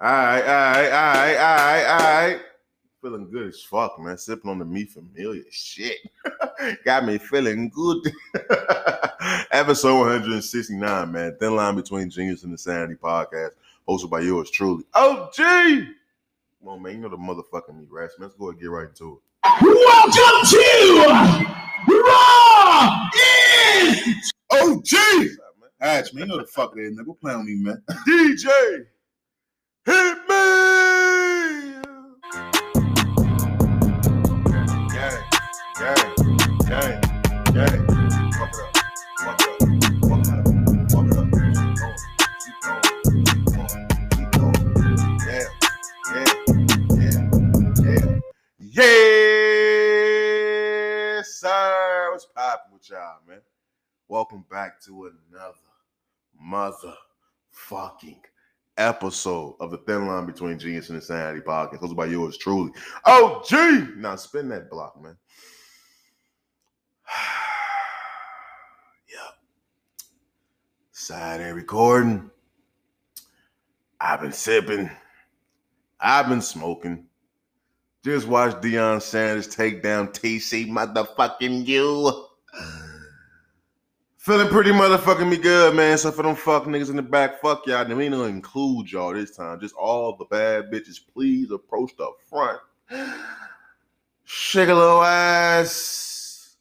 All right, all right, all right, all right, all right. Feeling good as fuck, man. Sipping on the me familiar shit. Got me feeling good. Episode 169, man. Thin line between genius and insanity podcast, hosted by yours truly. OG! Come on, man. You know the motherfucking me, right? Let's go and get right into it. Welcome to Raw is OG! Hatch, man. You know the fuck is, nigga. Play on me, man. DJ! Y'all, man? Welcome back to another motherfucking episode of the Thin Line Between Genius and Insanity podcast, hosted by yours truly. Oh, gee! Now spin that block, man. yep. Saturday recording. I've been sipping. I've been smoking. Just watch Deion Sanders take down TC motherfucking you. Feeling pretty motherfucking me good, man. So for them fuck niggas in the back, fuck y'all. And we ain't gonna include y'all this time. Just all the bad bitches, please approach the front. Shake a little ass.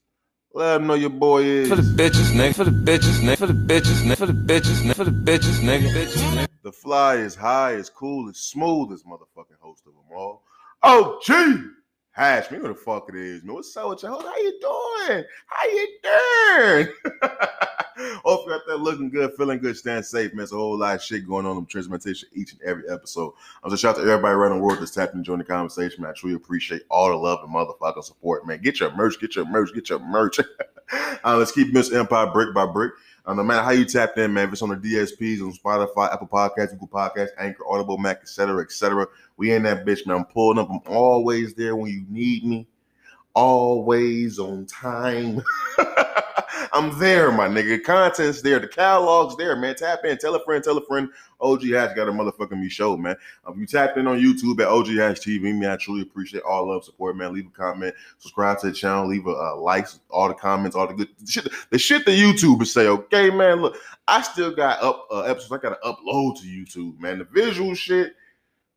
Let them know your boy is. For the bitches, nigga. For the bitches, nigga. For the bitches, nigga. For the bitches, nigga. For the bitches, nigga. Bitches, nigga. The fly is high, as cool, as smooth as motherfucking host of them all. Oh, gee! Hatch, me who the fuck it is, man. What's up with y'all? How you doing? How you doing? Hope you out there looking good, feeling good, staying safe, man. It's a whole lot of shit going on in transmutation each and every episode. I'm just shout out to everybody around the world that's tapped and joined the conversation, man. I truly appreciate all the love and motherfucking support, man. Get your merch, get your merch, get your merch. uh, let's keep Miss Empire brick by brick. Uh, no matter how you tapped in, man, if it's on the DSPs, on Spotify, Apple Podcasts, Google Podcasts, Anchor, Audible, Mac, etc., etc., we in that bitch, man. I'm pulling up. I'm always there when you need me. Always on time. I'm there, my nigga. Content's there. The catalog's there, man. Tap in. Tell a friend. Tell a friend. OG Hatch got a motherfucking me show, man. If you tapped in on YouTube at OG Hatch TV, man, I truly appreciate all love, support, man. Leave a comment, subscribe to the channel, leave a uh, likes, all the comments, all the good the shit. The shit the YouTubers say, okay, man. Look, I still got up uh, episodes. I gotta upload to YouTube, man. The visual shit.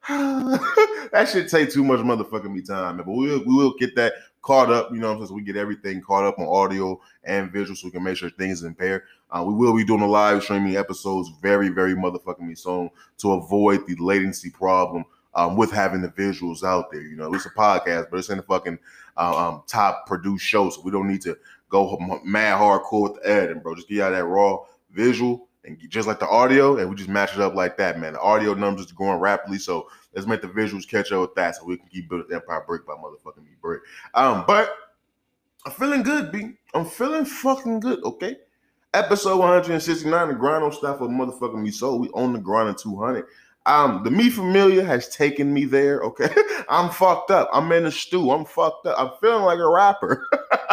that should take too much motherfucking me time, man. But we'll we will get that caught up, you know, since we get everything caught up on audio and visual so we can make sure things impaired. Uh, we will be doing a live streaming episodes very, very motherfucking me soon to avoid the latency problem um, with having the visuals out there. You know, it's a podcast, but it's in the fucking uh, um, top produced show, so we don't need to go mad hardcore with the editing, bro. Just get out that raw visual and just like the audio, and we just match it up like that, man. The audio numbers is growing rapidly, so let's make the visuals catch up with that, so we can keep building Empire brick by motherfucking me brick. Um, but I'm feeling good, B. I'm feeling fucking good. Okay. Episode 169, the grind on stuff with motherfucking me. So we own the grind in 200. Um, the me familiar has taken me there. Okay, I'm fucked up. I'm in the stew. I'm fucked up. I'm feeling like a rapper.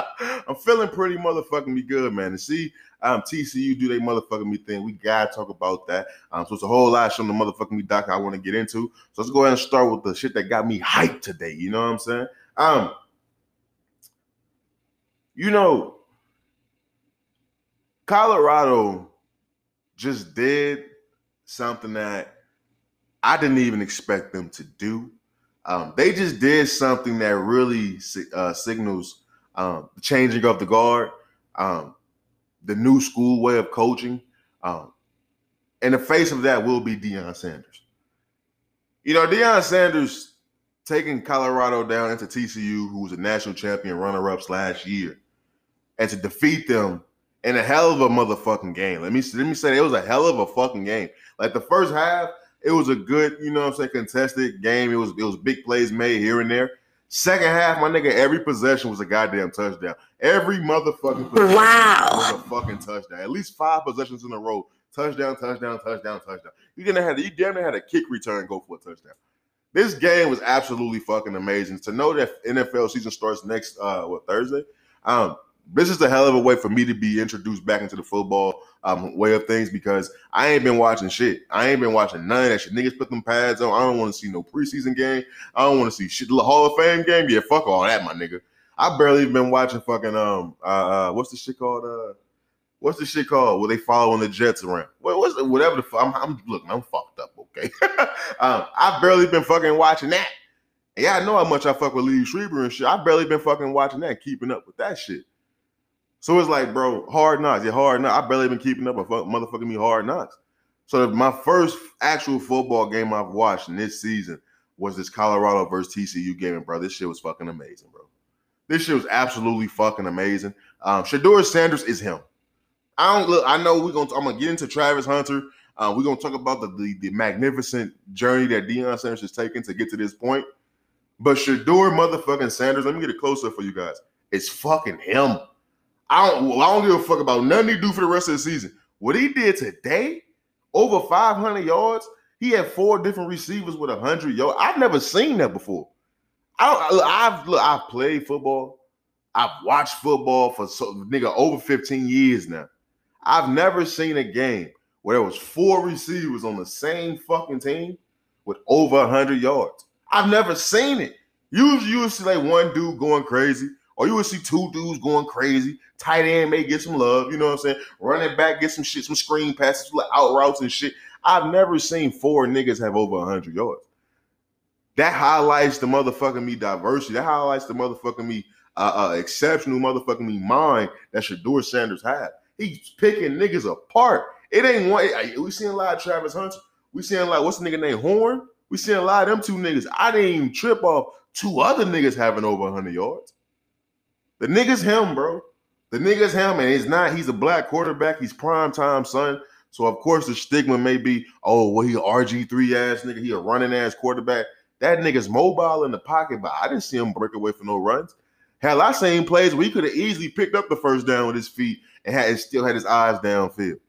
I'm feeling pretty motherfucking me good, man. To see um TCU do they motherfucking me thing, we gotta talk about that. Um, so it's a whole lot on the motherfucking me doc I want to get into. So let's go ahead and start with the shit that got me hyped today. You know what I'm saying? Um, you know, Colorado just did something that I didn't even expect them to do. Um, they just did something that really uh, signals um, changing of the guard, um, the new school way of coaching. Um, and the face of that will be Deion Sanders. You know, Deion Sanders taking Colorado down into TCU, who was a national champion runner-ups last year, and to defeat them in a hell of a motherfucking game. Let me let me say it was a hell of a fucking game. Like the first half, it was a good, you know what I'm saying, contested game. It was it was big plays made here and there. Second half, my nigga, every possession was a goddamn touchdown. Every motherfucking possession Wow. was a fucking touchdown. At least five possessions in a row. Touchdown, touchdown, touchdown, touchdown. You didn't have you damn near had a kick return go for a touchdown. This game was absolutely fucking amazing. To know that NFL season starts next uh what Thursday. Um, this is a hell of a way for me to be introduced back into the football um, way of things because I ain't been watching shit. I ain't been watching none of that shit. Niggas put them pads on. I don't want to see no preseason game. I don't want to see shit. The Hall of Fame game. Yeah, fuck all that, my nigga. I barely been watching fucking um uh, uh what's the shit called uh what's the shit called where they following the Jets around? What what's the, whatever the fuck? I'm, I'm looking. I'm fucked up. Okay, um, I've barely been fucking watching that. And yeah, I know how much I fuck with Liev Schreiber and shit. I've barely been fucking watching that, keeping up with that shit. So it's like, bro, hard knocks. Yeah, hard knocks. I've barely been keeping up with fuck, motherfucking me hard knocks. So my first actual football game I've watched in this season was this Colorado versus TCU game, and bro, this shit was fucking amazing, bro. This shit was absolutely fucking amazing. Um, Shedeur Sanders is him. I don't look. I know we're gonna. I'm gonna get into Travis Hunter. Uh, we're gonna talk about the, the, the magnificent journey that Deion Sanders has taken to get to this point. But Shedeur motherfucking Sanders, let me get it closer for you guys. It's fucking him. I don't. I don't give a fuck about nothing he do for the rest of the season. What he did today, over 500 yards. He had four different receivers with 100 yards. I've never seen that before. I, have look, I've played football. I've watched football for so nigga over 15 years now. I've never seen a game where there was four receivers on the same fucking team with over 100 yards. I've never seen it. Usually you see like one dude going crazy, or you would see two dudes going crazy. Tight end may get some love, you know what I'm saying? Running back get some shit, some screen passes, like out routes and shit. I've never seen four niggas have over 100 yards. That highlights the motherfucking me diversity. That highlights the motherfucking me uh, uh, exceptional motherfucking me mind that Shedeur Sanders had. He's picking niggas apart. It ain't one. We seeing a lot of Travis Hunter. We seeing lot. what's the nigga named Horn? We seeing a lot of them two niggas. I didn't even trip off two other niggas having over 100 yards. The nigga's him, bro. The nigga's him, and he's not. He's a black quarterback. He's prime time son. So of course the stigma may be, oh, well, he RG three ass nigga. He a running ass quarterback. That nigga's mobile in the pocket, but I didn't see him break away for no runs. Hell, I seen plays where he could have easily picked up the first down with his feet and had still had his eyes downfield.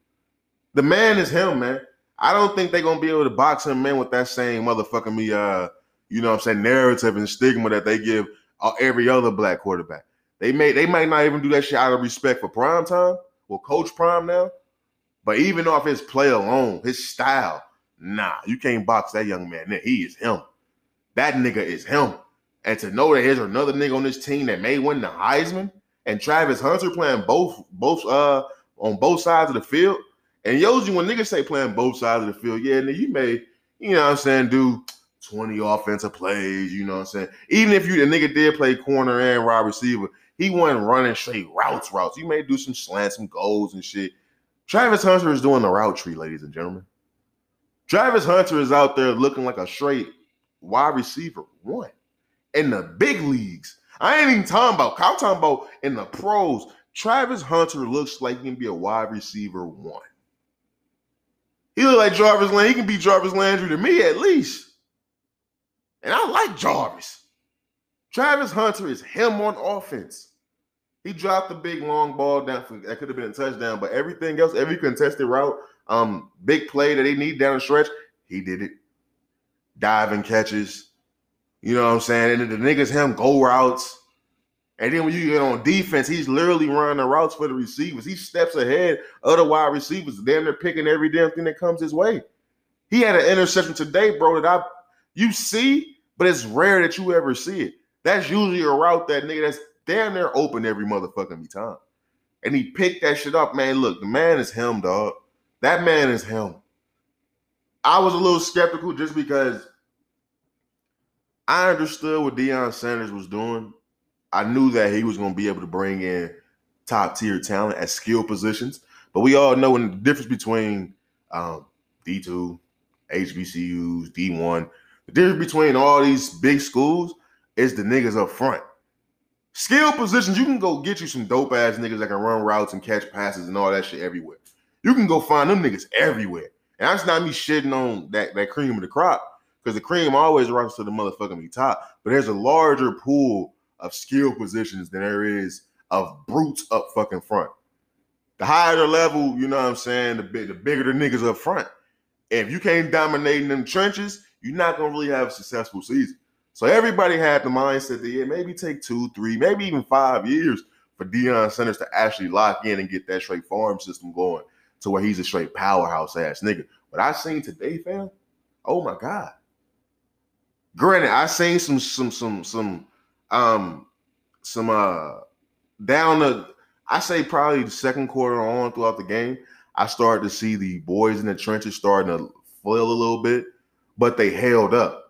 The man is him, man. I don't think they're gonna be able to box him man with that same motherfucking me, uh, you know what I'm saying, narrative and stigma that they give uh, every other black quarterback. They may they might not even do that shit out of respect for prime time. Well, Coach Prime now, but even off his play alone, his style, nah, you can't box that young man. He is him. That nigga is him. And to know that there's another nigga on this team that may win the Heisman and Travis Hunter playing both both uh on both sides of the field. And usually when niggas say playing both sides of the field, yeah, nigga, you may, you know what I'm saying, do 20 offensive plays, you know what I'm saying? Even if you the nigga did play corner and wide receiver, he wasn't running straight routes, routes. You may do some slants, some goals and shit. Travis Hunter is doing the route tree, ladies and gentlemen. Travis Hunter is out there looking like a straight wide receiver one in the big leagues. I ain't even talking about. I'm talking about in the pros. Travis Hunter looks like he can be a wide receiver one. He look like Jarvis Landry. He can be Jarvis Landry to me at least. And I like Jarvis. Travis Hunter is him on offense. He dropped the big long ball down for that could have been a touchdown, but everything else, every contested route, um, big play that they need down the stretch, he did it diving catches. You know what I'm saying? And the niggas him go routes. And then when you get on defense, he's literally running the routes for the receivers. He steps ahead of the wide receivers. Damn, they're picking every damn thing that comes his way. He had an interception today, bro, that I you see, but it's rare that you ever see it. That's usually a route that nigga that's damn near open every motherfucking time. And he picked that shit up, man. Look, the man is him, dog. That man is him. I was a little skeptical just because I understood what Deion Sanders was doing. I knew that he was going to be able to bring in top tier talent at skill positions. But we all know the difference between um, D2, HBCUs, D1. The difference between all these big schools is the niggas up front. Skill positions, you can go get you some dope ass niggas that can run routes and catch passes and all that shit everywhere. You can go find them niggas everywhere. And that's not me shitting on that, that cream of the crop because the cream always rises to the motherfucking top. But there's a larger pool of skill positions than there is of brutes up fucking front. The higher the level, you know what I'm saying, the, big, the bigger the niggas up front. And if you can't dominate in them trenches, you're not gonna really have a successful season. So everybody had the mindset that yeah, maybe take two, three, maybe even five years for Deion Sanders to actually lock in and get that straight farm system going to where he's a straight powerhouse ass nigga. But I seen today, fam. Oh my god. Granted, I seen some some some some um some uh down the I say probably the second quarter on throughout the game, I started to see the boys in the trenches starting to flail a little bit, but they held up.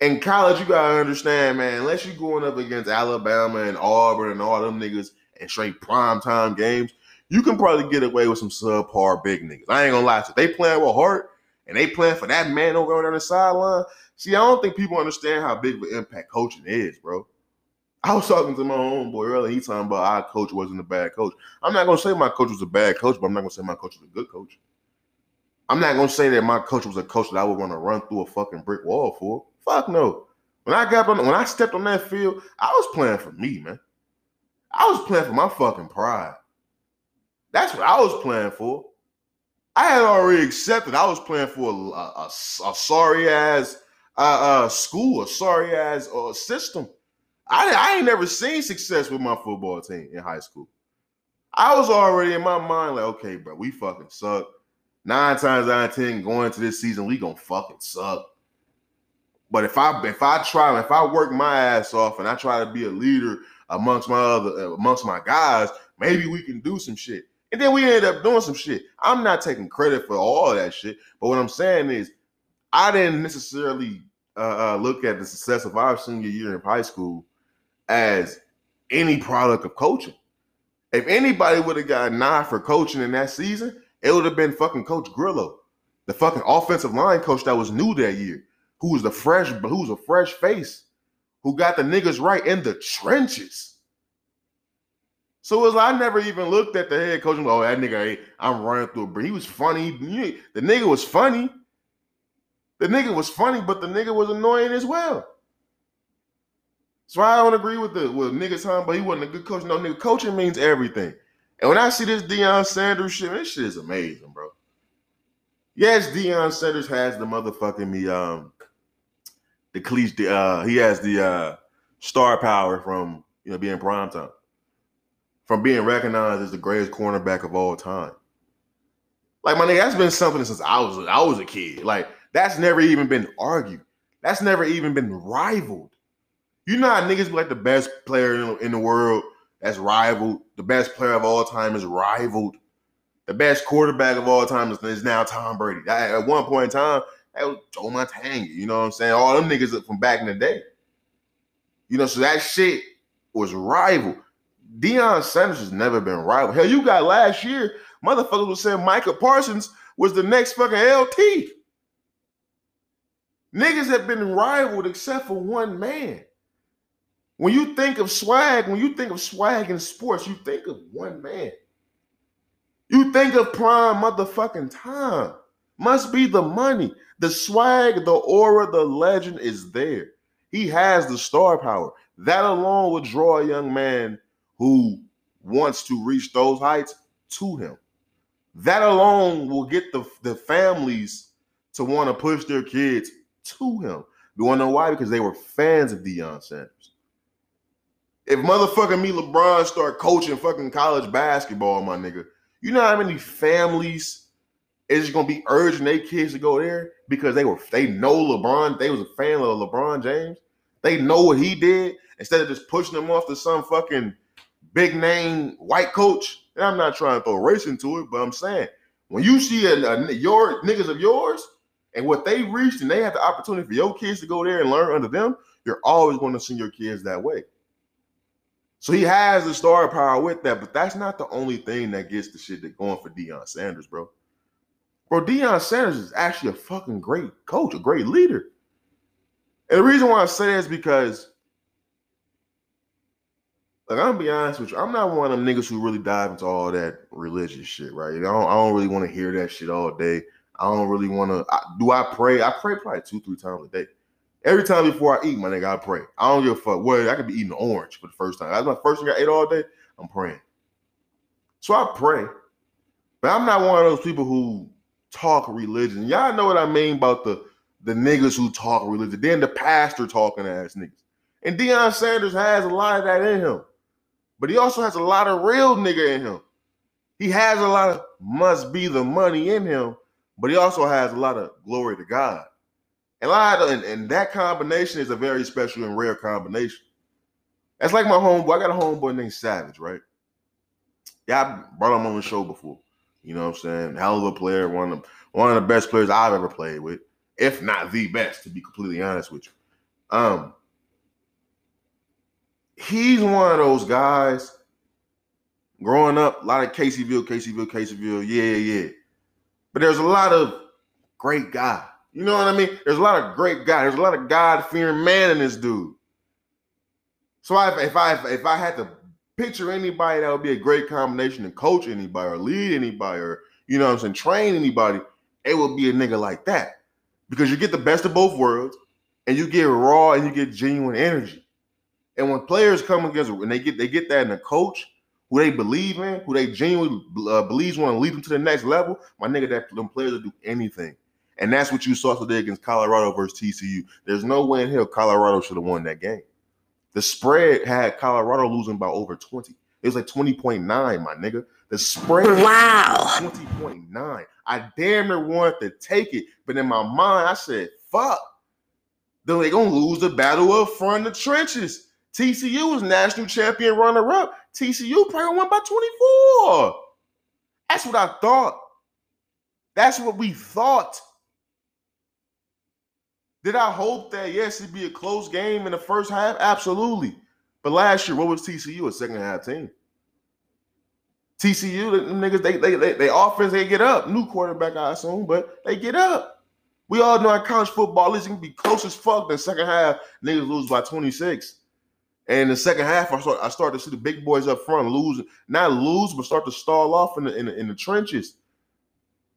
In college, you gotta understand, man, unless you're going up against Alabama and Auburn and all them niggas and straight prime time games, you can probably get away with some subpar big niggas. I ain't gonna lie to you. They playing with heart and they playing for that man over on the sideline. See, I don't think people understand how big of an impact coaching is, bro. I was talking to my homeboy earlier. He talking about our coach wasn't a bad coach. I'm not gonna say my coach was a bad coach, but I'm not gonna say my coach was a good coach. I'm not gonna say that my coach was a coach that I would want to run through a fucking brick wall for. Fuck no. When I got on, when I stepped on that field, I was playing for me, man. I was playing for my fucking pride. That's what I was playing for. I had already accepted I was playing for a, a, a sorry ass uh, uh, school, a sorry ass uh, system. I, I ain't never seen success with my football team in high school. I was already in my mind like, okay, bro, we fucking suck. Nine times out of ten, going to this season, we gonna fucking suck. But if I if I try if I work my ass off and I try to be a leader amongst my other amongst my guys, maybe we can do some shit. And then we ended up doing some shit. I'm not taking credit for all that shit, but what I'm saying is, I didn't necessarily uh, uh, look at the success of our senior year in high school as any product of coaching. If anybody would have got a nod for coaching in that season, it would have been fucking Coach Grillo, the fucking offensive line coach that was new that year, who was the fresh, who was a fresh face, who got the niggas right in the trenches. So it was I never even looked at the head coach and go, oh, that nigga, I'm running through a brick. He was funny. The nigga was funny. The nigga was funny, but the nigga was annoying as well. So I don't agree with the with niggas time, but he wasn't a good coach. No nigga, coaching means everything. And when I see this Deion Sanders shit, this shit is amazing, bro. Yes, Deion Sanders has the motherfucking me um the cliche uh he has the uh star power from you know being prime time. From being recognized as the greatest cornerback of all time. Like my nigga, that's been something since I was I was a kid. Like that's never even been argued. That's never even been rivaled. You know how niggas be like the best player in, in the world that's rivaled. The best player of all time is rivaled. The best quarterback of all time is, is now Tom Brady. At one point in time, that was Joe Montana. You know what I'm saying? All them niggas from back in the day. You know, so that shit was rival. Deion Sanders has never been rival. Hell, you got last year, motherfuckers was saying Micah Parsons was the next fucking LT. Niggas have been rivaled except for one man. When you think of swag, when you think of swag in sports, you think of one man. You think of prime motherfucking time. Must be the money. The swag, the aura, the legend is there. He has the star power. That alone would draw a young man who wants to reach those heights to him. That alone will get the, the families to want to push their kids to him. You want to know why? Because they were fans of Deion Sanders. If motherfucking me LeBron start coaching fucking college basketball, my nigga, you know how many families is gonna be urging their kids to go there because they were they know LeBron, they was a fan of LeBron James. They know what he did instead of just pushing them off to some fucking big name white coach. And I'm not trying to throw race into it, but I'm saying when you see a, a your niggas of yours and what they reached, and they have the opportunity for your kids to go there and learn under them, you're always going to send your kids that way. So he has the star power with that, but that's not the only thing that gets the shit that going for Deion Sanders, bro. Bro, Deion Sanders is actually a fucking great coach, a great leader. And the reason why I say that is because, like, I'm gonna be honest with you, I'm not one of them niggas who really dive into all that religious shit, right? I don't, I don't really want to hear that shit all day. I don't really want to. Do I pray? I pray probably two, three times a day. Every time before I eat, my nigga, I pray. I don't give a fuck. Well, I could be eating orange for the first time. That's my first thing I ate all day. I'm praying. So I pray. But I'm not one of those people who talk religion. Y'all know what I mean about the, the niggas who talk religion. Then the pastor talking ass niggas. And Deion Sanders has a lot of that in him. but he also has a lot of real nigga in him. He has a lot of must be the money in him, but he also has a lot of glory to God. And, a lot of, and, and that combination is a very special and rare combination. That's like my homeboy. I got a homeboy named Savage, right? Yeah, I brought him on the show before. You know what I'm saying? Hell of a player, one of the, one of the best players I've ever played with, if not the best, to be completely honest with you. Um, he's one of those guys. Growing up, a lot of Caseyville, Caseyville, Caseyville, yeah, yeah. But there's a lot of great guy. You know what I mean? There's a lot of great guy. There's a lot of God fearing man in this dude. So I, if I if I had to picture anybody that would be a great combination to coach anybody or lead anybody or you know what I'm saying, train anybody, it would be a nigga like that. Because you get the best of both worlds and you get raw and you get genuine energy. And when players come against and they get they get that in a coach who they believe in, who they genuinely uh, believes want to lead them to the next level, my nigga, that them players will do anything. And that's what you saw today against Colorado versus TCU. There's no way in hell Colorado should have won that game. The spread had Colorado losing by over 20. It was like 20.9, my nigga. The spread Wow. 20.9. I damn near wanted to take it, but in my mind, I said, fuck. Then they gonna lose the battle up front of the trenches. TCU was national champion runner-up. TCU probably won by 24. That's what I thought. That's what we thought. Did I hope that yes, it'd be a close game in the first half? Absolutely. But last year, what was TCU? A second half team. TCU, niggas, they they they, they offense, they get up. New quarterback, I assume, but they get up. We all know in college football, this can be close as fuck. The second half, niggas lose by 26. And the second half, I start I start to see the big boys up front lose, not lose, but start to stall off in the in the, in the trenches.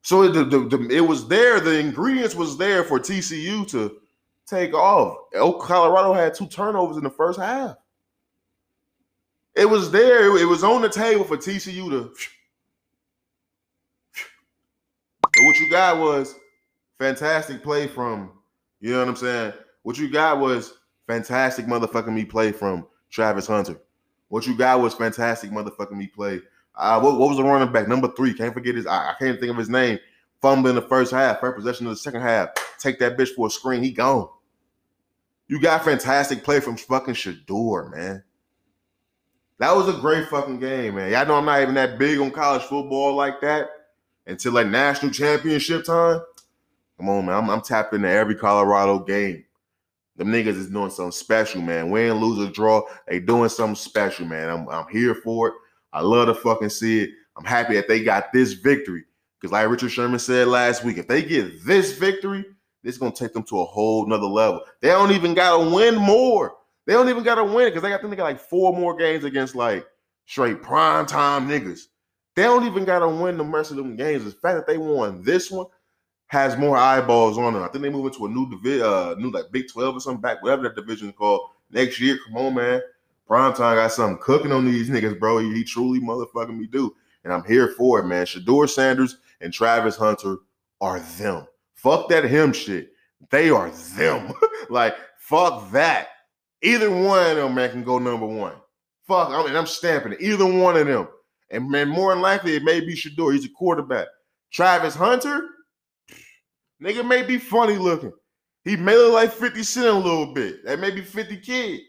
So it, the, the, the- it was there. The ingredients was there for TCU to take off. El Colorado had two turnovers in the first half. It was there. It was on the table for TCU to. But what you got was fantastic play from. You know what I'm saying? What you got was fantastic motherfucking me play from Travis Hunter. What you got was fantastic motherfucking me play. Uh, what, what was the running back? Number three. Can't forget his. I, I can't think of his name. Fumble in the first half. First possession of the second half. Take that bitch for a screen. He gone. You got fantastic play from fucking Shedeur, man. That was a great fucking game, man. Y'all know I'm not even that big on college football like that until like national championship time. Come on, man. I'm, I'm tapped into every Colorado game. Them niggas is doing something special, man. Win, lose, or draw, they doing something special, man. I'm, I'm here for it. I love to fucking see it. I'm happy that they got this victory. Because like Richard Sherman said last week, if they get this victory, this is gonna take them to a whole nother level. They don't even gotta win more. They don't even gotta win because they got them. They got like four more games against like straight prime time niggas. They don't even gotta win the rest of them games. The fact that they won this one has more eyeballs on them. I think they move into a new division, uh, new like Big Twelve or something back, whatever that division is called next year. Come on, man. Prime time got something cooking on these niggas, bro. He, he truly motherfucking me do, and I'm here for it, man. Shedeur Sanders and Travis Hunter are them. Fuck that him shit. They are them. like fuck that. Either one of them man can go number one. Fuck, I mean, I'm stamping it. Either one of them. And man, more than likely, it may be Shedeur. He's a quarterback. Travis Hunter, nigga may be funny looking. He may look like 50 Cent a little bit. That may be 50 Kid.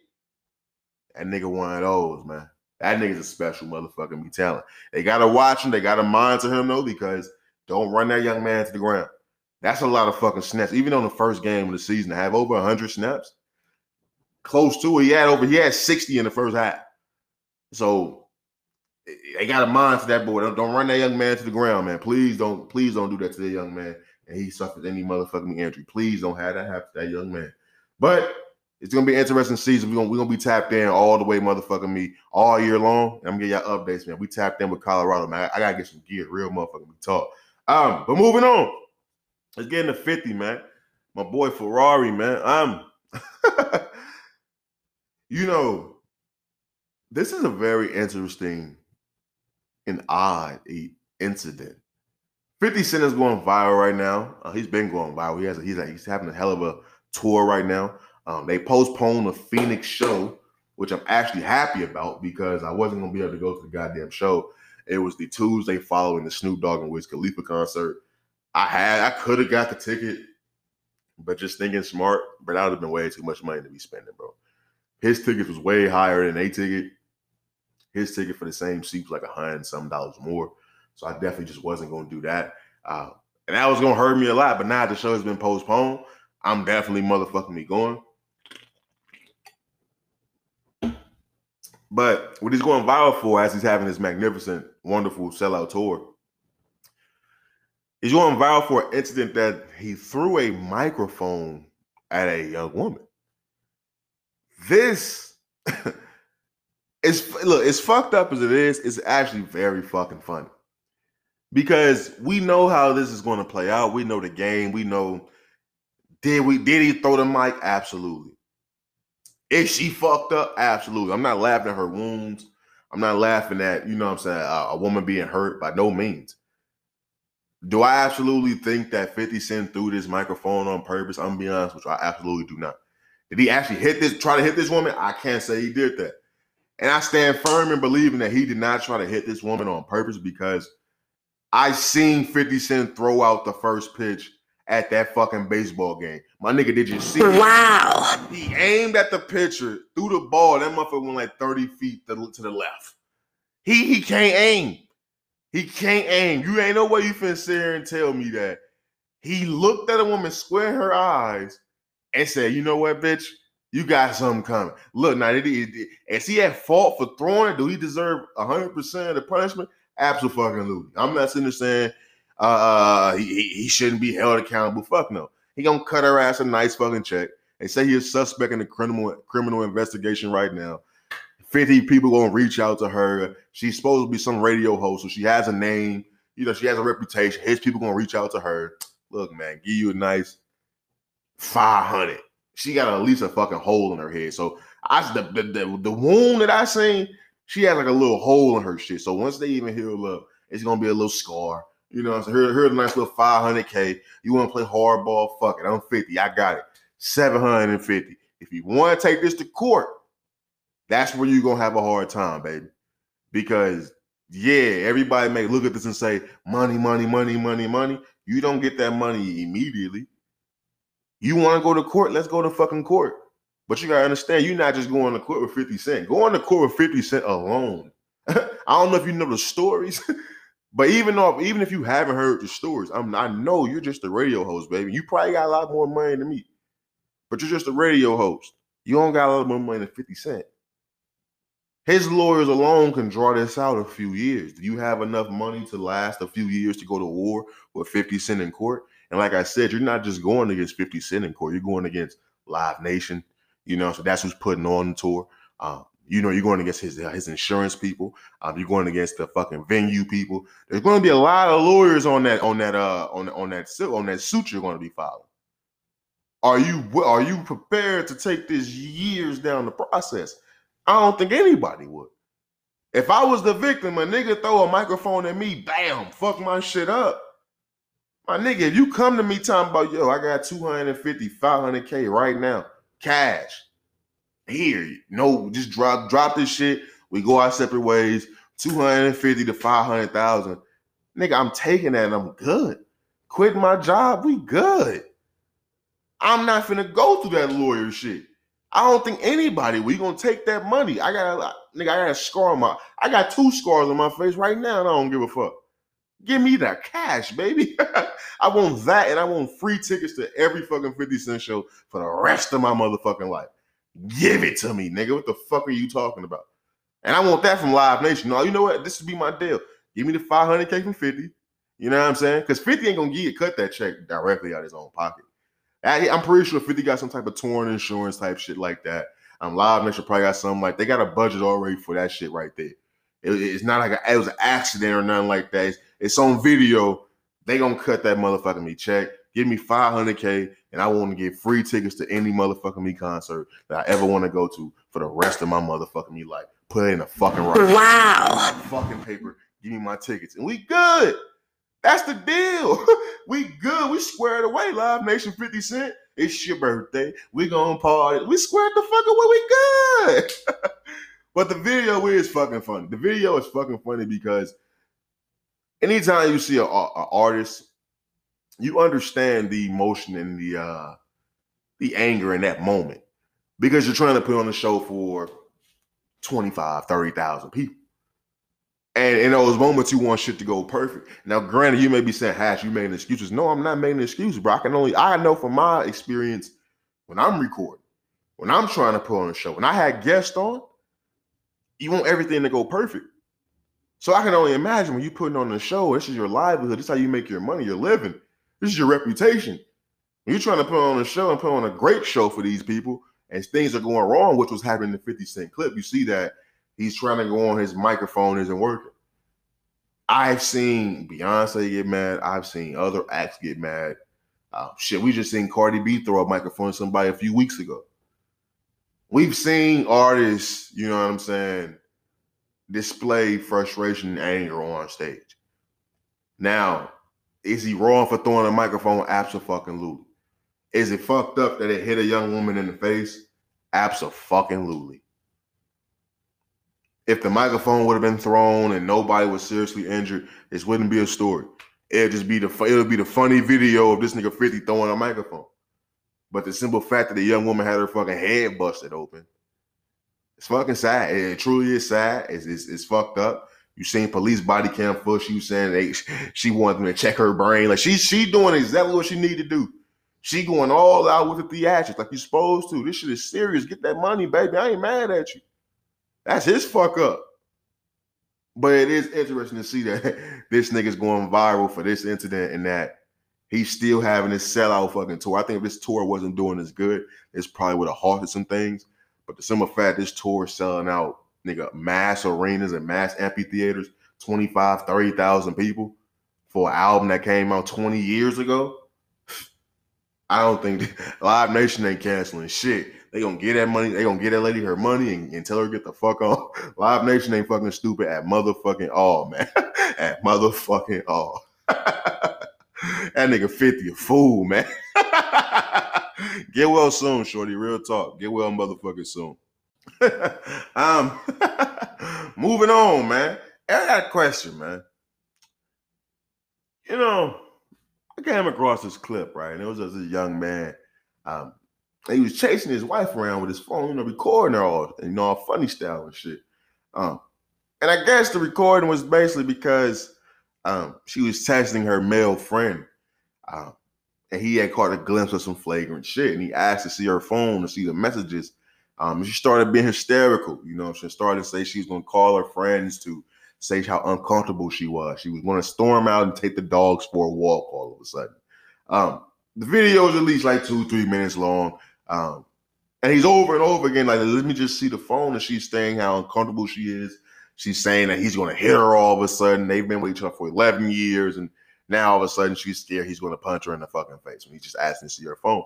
That nigga one of those, man. That nigga's a special motherfucking be talent. They gotta watch him. They gotta monitor him though, because don't run that young man to the ground. That's a lot of fucking snaps. Even on the first game of the season, to have over 100 snaps, close to it. He had over. He had 60 in the first half. So they got to monitor that boy. Don't, don't run that young man to the ground, man. Please don't. Please don't do that to the young man. And he suffered any motherfucking injury. Please don't have that happen to that young man. But it's gonna be an interesting season. We're gonna, we're gonna be tapped in all the way, motherfucking me, all year long. I'm gonna get y'all updates, man. We tapped in with Colorado, man. I, I gotta get some gear, real motherfucking talk. Um, but moving on. Let's get into 50, man. My boy Ferrari, man. Um, you know, this is a very interesting and odd incident. 50 Cent is going viral right now. Uh, he's been going viral. He has a, he's, he's having a hell of a tour right now. Um, they postponed the Phoenix show which I'm actually happy about because I wasn't gonna be able to go to the goddamn show. It was the Tuesday following the Snoop Dogg and Wiz Khalifa concert. I had, I could have got the ticket, but just thinking smart, but that would have been way too much money to be spending, bro. His ticket was way higher than a ticket. His ticket for the same seat was like a hundred some dollars more. So I definitely just wasn't to do that. Uh, and that was to hurt me a lot. But now the show has been postponed. I'm definitely motherfucking me going. But what he's going viral for as he's having this magnificent, wonderful sellout tour, he's going viral for an incident that he threw a microphone at a young woman. This is look, as fucked up as it is, it's actually very fucking funny. Because we know how this is going to play out. We know the game. We know did we did he throw the mic? Absolutely. Is she fucked up? Absolutely. I'm not laughing at her wounds. I'm not laughing at, you know what I'm saying, a, a woman being hurt by no means. Do I absolutely think that 50 Cent threw this microphone on purpose? I'm gonna be honest with you. I absolutely do not. Did he actually hit this, try to hit this woman? I can't say he did that. And I stand firm in believing that he did not try to hit this woman on purpose because I seen 50 Cent throw out the first pitch at that fucking baseball game. My nigga, did you see? it? Wow. He aimed at the pitcher, threw the ball. That motherfucker went like 30 feet to, to the left. He he can't aim. He can't aim. You ain't no way you finna sit here and tell me that. He looked at a woman square her eyes and said, you know what, bitch? You got something coming. Look, now, did he, did- is he at fault for throwing it? Do he deserve 100% of the punishment? Absolutely. I'm not sitting there saying uh, he, he he shouldn't be held accountable. Fuck no. He gonna cut her ass a nice fucking check. They say he's a suspect in a criminal criminal investigation right now. 50 people gonna reach out to her. She's supposed to be some radio host, so she has a name. You know, she has a reputation. His people gonna reach out to her. Look, man, give you a nice 500. She got at least a fucking hole in her head. So I the the, the, the wound that I seen, she had like a little hole in her shit. So once they even heal up, it's gonna be a little scar. You know, I'm saying? Here, here's a nice little 500k. You want to play hardball? Fuck it. I'm 50. I got it. 750. If you want to take this to court, that's where you're gonna have a hard time, baby. Because yeah, everybody may look at this and say, money, money, money, money, money. You don't get that money immediately. You want to go to court? Let's go to fucking court. But you gotta understand, you're not just going to court with 50 Cent. Going to court with 50 Cent alone. I don't know if you know the stories, but even though even if you haven't heard the stories, I'm I know you're just a radio host, baby. You probably got a lot more money than me, but you're just a radio host. You don't got a lot more money than 50 Cent. His lawyers alone can draw this out a few years. Do you have enough money to last a few years to go to war with 50 Cent in court? And like I said, you're not just going against 50 Cent in court, you're going against Live Nation, you know, so that's who's putting on the tour. Um, you know, you're going against his his insurance people. Um, you're going against the fucking venue people. There's going to be a lot of lawyers on that on that uh on on that suit on that suit you're going to be filing. Are you are you prepared to take this years down the process? I don't think anybody would. If I was the victim, a nigga throw a microphone at me, bam, fuck my shit up. My nigga, if you come to me talking about, yo, I got 250, 500K right now, cash. Here, no, just drop drop this shit. We go our separate ways, 250 to 500,000. Nigga, I'm taking that and I'm good. Quitting my job, we good. I'm not finna go through that lawyer shit. I don't think anybody we gonna take that money. I got a nigga, I got a scar on my I got two scars on my face right now, and I don't give a fuck. Give me that cash, baby. I want that, and I want free tickets to every fucking 50 Cent show for the rest of my motherfucking life. Give it to me, nigga. What the fuck are you talking about? And I want that from Live Nation. No, you know what? This would be my deal. Give me the 500K from 50. You know what I'm saying? Because 50 ain't gonna get cut that check directly out of his own pocket. I- I'm pretty sure 50 got some type of torn insurance type shit like that. Um, Live Nation probably got something like they got a budget already for that shit right there. It- it's not like a, it was an accident or nothing like that. It's, it's on video. They gonna cut that motherfucking me check. Give me 500k, and I want to get free tickets to any motherfucking me concert that I ever want to go to for the rest of my motherfucking me life. Put it in a fucking writing Wow. fucking paper. Give me my tickets, and we good. That's the deal. we good. We squared away. Live Nation 50 Cent. It's your birthday. We gonna party. We squared the fuck away. We good. but the video is fucking funny. The video is fucking funny because anytime you see a, a artist, you understand the emotion and the uh the anger in that moment because you're trying to put on a show for 25, 30,000 people. And in those moments, you want shit to go perfect. Now, granted, you may be saying, Hatch, you making excuses. No, I'm not making excuses, bro. I can only, I know from my experience when I'm recording, when I'm trying to put on a show, when I had guests on, you want everything to go perfect. So I can only imagine when you're putting on a show, this is your livelihood. This is how you make your money, your living. This is your reputation. You're trying to put on a show and put on a great show for these people, and things are going wrong, which was happening in the 50 Cent clip, you see that he's trying to go on his microphone isn't working. I've seen Beyonce get mad. I've seen other acts get mad. Uh, shit, we just seen Cardi B throw a microphone at somebody a few weeks ago. We've seen artists, you know what I'm saying, display frustration and anger on stage. Now, is he wrong for throwing a microphone? Absolutely. Is it fucked up that it hit a young woman in the face? Absolutely. If the microphone would have been thrown and nobody was seriously injured, this wouldn't be a story. It'd just be the it'll be the funny video of this nigga 50 throwing a microphone. But the simple fact that the young woman had her fucking head busted open, it's fucking sad. It truly is sad. It's, it's, it's fucked up. You seen police body cam footage. Was saying they, she wanted them to check her brain. Like she she doing exactly what she need to do. She going all out with the theatrics like you supposed to. This shit is serious. Get that money, baby. I ain't mad at you. That's his fuck up. But it is interesting to see that this nigga's going viral for this incident and that he's still having this sellout fucking tour. I think if this tour wasn't doing as good, it's probably would have halted some things. But the simple fact this tour selling out, nigga, mass arenas and mass amphitheaters, 25, 30,000 people for an album that came out 20 years ago. I don't think Live Nation ain't canceling shit. They gonna get that money. They gonna get that lady her money and, and tell her get the fuck on. Live Nation ain't fucking stupid at motherfucking all, man. at motherfucking all. that nigga 50 a fool, man. get well soon, shorty. Real talk. Get well motherfucking soon. um moving on, man. I got a question, man. You know, I came across this clip, right? And it was just a young man. Um, he was chasing his wife around with his phone, you know, recording her all, you know, all funny style and shit. Um, and I guess the recording was basically because um, she was texting her male friend, um, and he had caught a glimpse of some flagrant shit, and he asked to see her phone to see the messages. Um, she started being hysterical, you know. She started to say she was going to call her friends to say how uncomfortable she was. She was going to storm out and take the dogs for a walk all of a sudden. Um, the video is at least like two, three minutes long. Um, and he's over and over again, like, let me just see the phone. And she's saying how uncomfortable she is. She's saying that he's going to hit her all of a sudden. They've been with each other for 11 years. And now all of a sudden she's scared he's going to punch her in the fucking face when he's just asking to see her phone.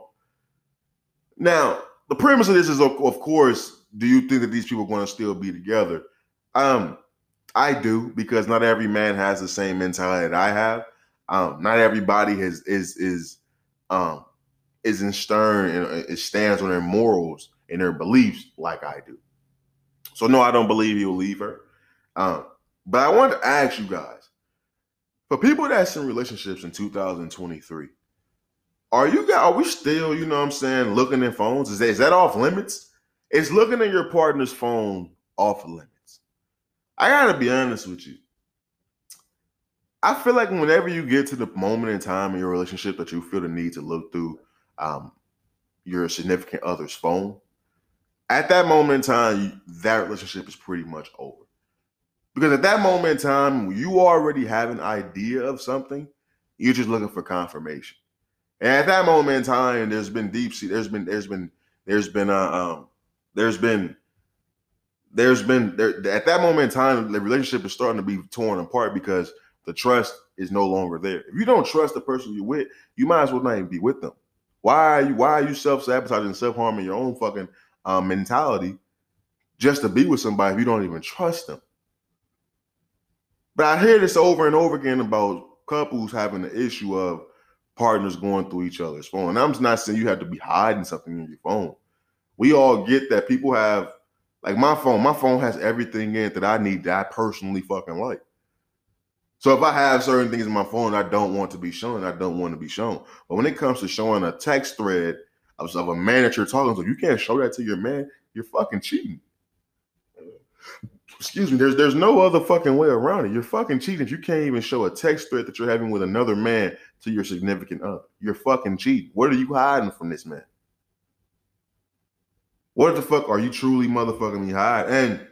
Now, the premise of this is, of, of course, do you think that these people are going to still be together? Um, I do because not every man has the same mentality that I have. Um, not everybody has is is um is in stern and it stands on their morals and their beliefs like I do. So no, I don't believe he'll leave her. Um, but I wanted to ask you guys, for people that's in relationships in 2023, are you guys are we still, you know what I'm saying, looking at phones? Is that is that off limits? Is looking at your partner's phone off limits? I gotta be honest with you. I feel like whenever you get to the moment in time in your relationship that you feel the need to look through um, your significant other's phone, at that moment in time, that relationship is pretty much over. Because at that moment in time, you already have an idea of something, you're just looking for confirmation. And at that moment in time, there's been deep sea, there's been, there's been, there's been, uh, um, there's been there's been there at that moment in time, the relationship is starting to be torn apart because the trust is no longer there. If you don't trust the person you're with, you might as well not even be with them. Why are you why are you self-sabotaging self-harming your own fucking um, mentality just to be with somebody if you don't even trust them? But I hear this over and over again about couples having the issue of partners going through each other's phone. And I'm not saying you have to be hiding something in your phone. We all get that people have like my phone, my phone has everything in it that I need that I personally fucking like. So if I have certain things in my phone I don't want to be shown, I don't want to be shown. But when it comes to showing a text thread of, of a man that you're talking to, you can't show that to your man. You're fucking cheating. Excuse me. There's there's no other fucking way around it. You're fucking cheating. You can't even show a text thread that you're having with another man to your significant other. You're fucking cheating. What are you hiding from this man? What the fuck are you truly motherfucking me hiding? And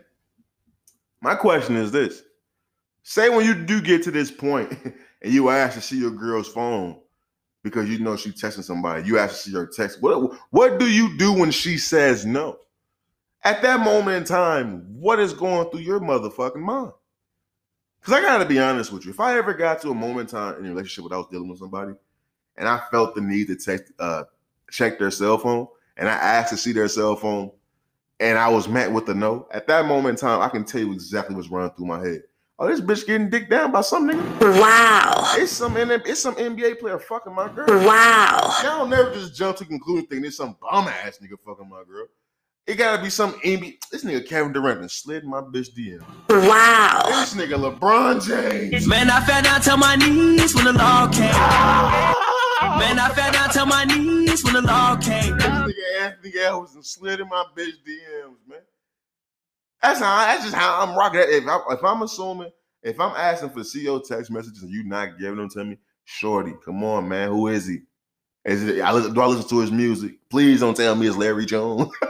my question is this: Say when you do get to this point and you ask to see your girl's phone because you know she's texting somebody, you ask to see her text. What what do you do when she says no? At that moment in time, what is going through your motherfucking mind? Because I gotta be honest with you. If I ever got to a moment in time in a relationship where I was dealing with somebody and I felt the need to text uh check their cell phone and I asked to see their cell phone and I was met with a no, at that moment in time, I can tell you exactly what's running through my head. Oh, this bitch getting dick down by some nigga. Wow. It's some it's some NBA player fucking my girl. Wow. Y'all never just jump to conclusion thinking it's some bum ass nigga fucking my girl. It gotta be some NBA. This nigga Kevin Durant and slid my bitch DM. Wow. This nigga LeBron James. Man, I fell down to my knees when the law came. Man, I fell down to my knees when the law came. This nigga Anthony Edwards and slid in my bitch DMs, man. That's how. That's just how I'm rocking. If I, if I'm assuming, if I'm asking for CO text messages and you not giving them to me, shorty, come on, man. Who is he? Is it? I listen, do I listen to his music? Please don't tell me it's Larry Jones.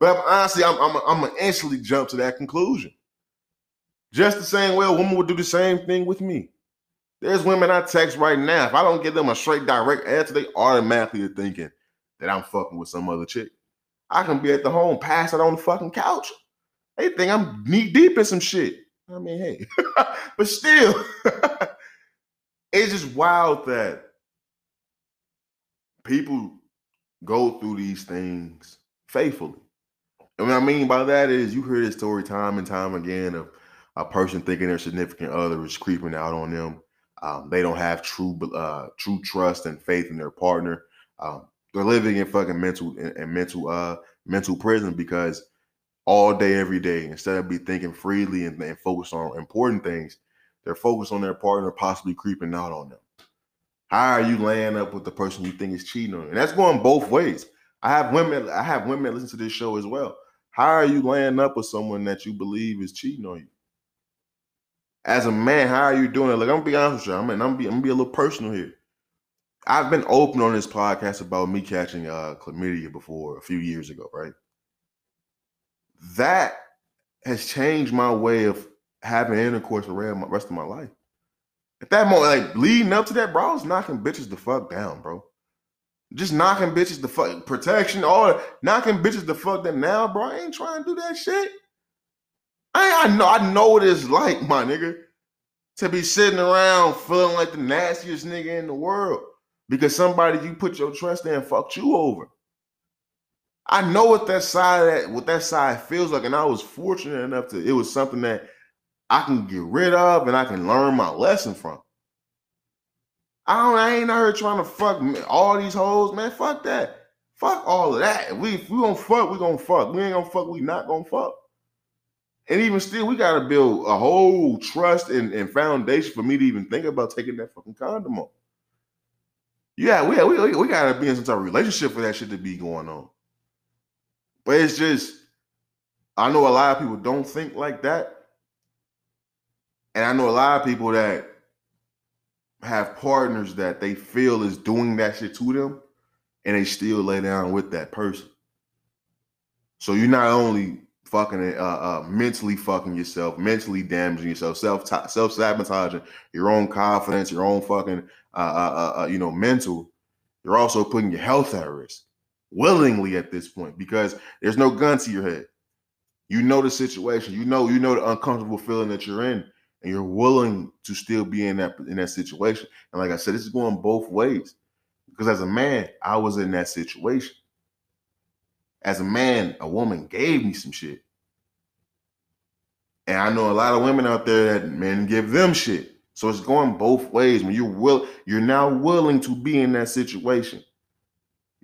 but honestly, I'm I'm I'm gonna instantly jump to that conclusion. Just the same way a woman would do the same thing with me. There's women I text right now. If I don't give them a straight direct answer, they automatically are thinking that I'm fucking with some other chick. I can be at the home, pass it on the fucking couch. They think I'm knee deep in some shit. I mean, hey, but still, it's just wild that people go through these things faithfully. And what I mean by that is you hear this story time and time again of a person thinking their significant other is creeping out on them. Um, they don't have true uh, true trust and faith in their partner. Um, they're living in fucking mental and mental uh mental prison because all day every day instead of be thinking freely and, and focus on important things they're focused on their partner possibly creeping out on them how are you laying up with the person you think is cheating on you and that's going both ways i have women i have women listen to this show as well how are you laying up with someone that you believe is cheating on you as a man how are you doing it like i'm gonna be honest with you i mean i'm, be, I'm gonna be a little personal here I've been open on this podcast about me catching uh, chlamydia before a few years ago, right? That has changed my way of having intercourse around the rest of my life. At that moment, like leading up to that, bro, I was knocking bitches the fuck down, bro. Just knocking bitches the fuck protection, all knocking bitches the fuck down. Now, bro, I ain't trying to do that shit. I, I know, I know what it's like, my nigga, to be sitting around feeling like the nastiest nigga in the world because somebody you put your trust in fucked you over. I know what that side that what that side feels like, and I was fortunate enough to it was something that I can get rid of and I can learn my lesson from. I don't I ain't out here trying to fuck all these hoes, man. Fuck that. Fuck all of that. If we if we gonna fuck, we gonna fuck. We ain't gonna fuck, we not gonna fuck. And even still, we gotta build a whole trust and, and foundation for me to even think about taking that fucking condom off. Yeah, we, we we gotta be in some type of relationship for that shit to be going on. But it's just, I know a lot of people don't think like that. And I know a lot of people that have partners that they feel is doing that shit to them and they still lay down with that person. So you're not only fucking uh, uh, mentally fucking yourself, mentally damaging yourself, self self sabotaging your own confidence, your own fucking uh, uh, uh, uh, you know mental. You're also putting your health at risk willingly at this point because there's no gun to your head. You know the situation. You know you know the uncomfortable feeling that you're in, and you're willing to still be in that in that situation. And like I said, this is going both ways because as a man, I was in that situation. As a man, a woman gave me some shit. And I know a lot of women out there that men give them shit. So it's going both ways. When you're will, you're now willing to be in that situation.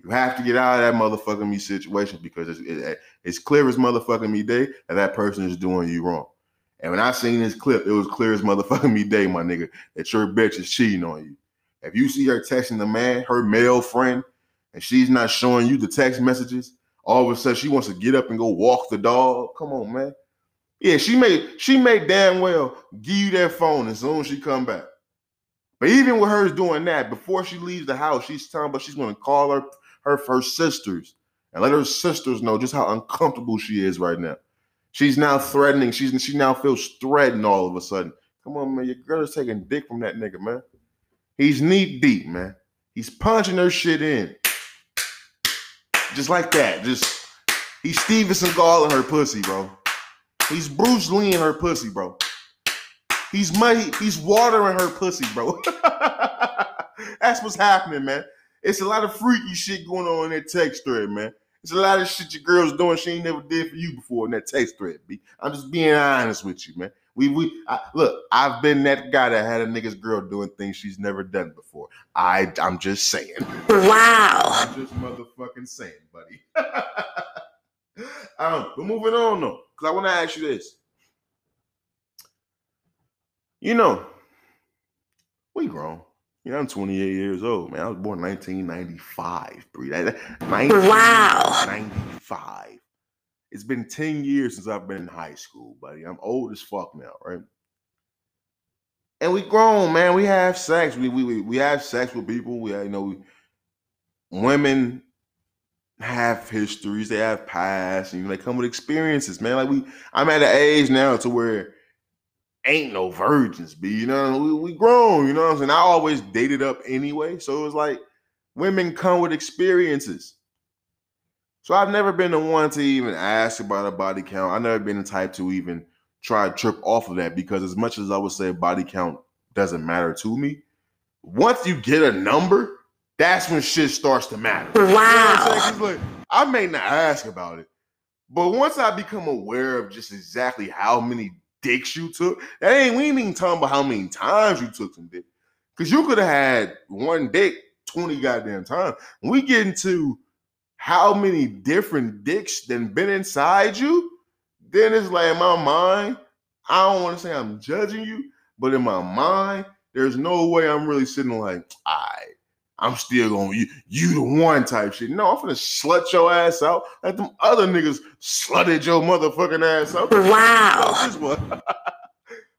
You have to get out of that motherfucking me situation because it's, it- it's clear as motherfucking me day that that person is doing you wrong. And when I seen this clip, it was clear as motherfucking me day, my nigga, that your bitch is cheating on you. If you see her texting the man, her male friend, and she's not showing you the text messages, all of a sudden she wants to get up and go walk the dog. Come on, man. Yeah, she may she may damn well give you that phone as soon as she come back. But even with her doing that, before she leaves the house, she's telling but she's gonna call her her first sisters and let her sisters know just how uncomfortable she is right now. She's now threatening. She's she now feels threatened all of a sudden. Come on, man. Your girl is taking dick from that nigga, man. He's knee deep, man. He's punching her shit in. Just like that. Just he's Stevenson Seagal in her pussy, bro. He's Bruce Lee in her pussy, bro. He's muddy, he's watering her pussy, bro. That's what's happening, man. It's a lot of freaky shit going on in that text thread, man. It's a lot of shit your girl's doing she ain't never did for you before in that text thread, B. I'm just being honest with you, man. We we I, look. I've been that guy that had a nigga's girl doing things she's never done before. I I'm just saying. Wow. I'm just motherfucking saying, buddy. um, but moving on though, because I want to ask you this. You know, we grown. You know, I'm 28 years old, man. I was born 1995. Bree. Wow. 1995. It's been 10 years since I've been in high school, buddy. I'm old as fuck now, right? And we grown, man. We have sex. We we we, we have sex with people. We you know we, women have histories. They have past. And, you know, they come with experiences, man. Like we, I'm at an age now to where ain't no virgins, be you know. We, we grown, you know what I'm saying. I always dated up anyway, so it was like women come with experiences. So I've never been the one to even ask about a body count. I've never been the type to even try to trip off of that because as much as I would say body count doesn't matter to me, once you get a number, that's when shit starts to matter. You know what I'm saying? Wow. 'Cause, like, I may not ask about it, but once I become aware of just exactly how many dicks you took, that ain't we ain't even talking about how many times you took some dick. Cause you could have had one dick 20 goddamn times. When we get into how many different dicks then been inside you, then it's like in my mind, I don't want to say I'm judging you, but in my mind, there's no way I'm really sitting like, I I'm still gonna you, you the one type shit. No, I'm gonna slut your ass out like them other niggas slutted your motherfucking ass out. Wow.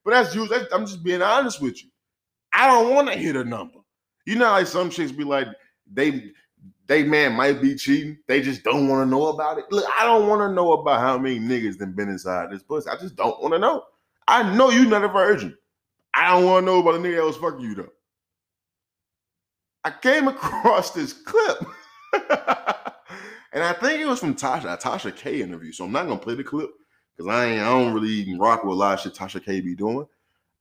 But that's you. That's, I'm just being honest with you. I don't want to hit a number. You know, like some chicks be like, they they man might be cheating. They just don't want to know about it. Look, I don't want to know about how many niggas done been inside this pussy. I just don't want to know. I know you not a virgin. I don't want to know about a nigga that was fucking you though. I came across this clip. and I think it was from Tasha, Tasha K interview. So I'm not gonna play the clip because I ain't I don't really even rock with a lot of shit Tasha K be doing.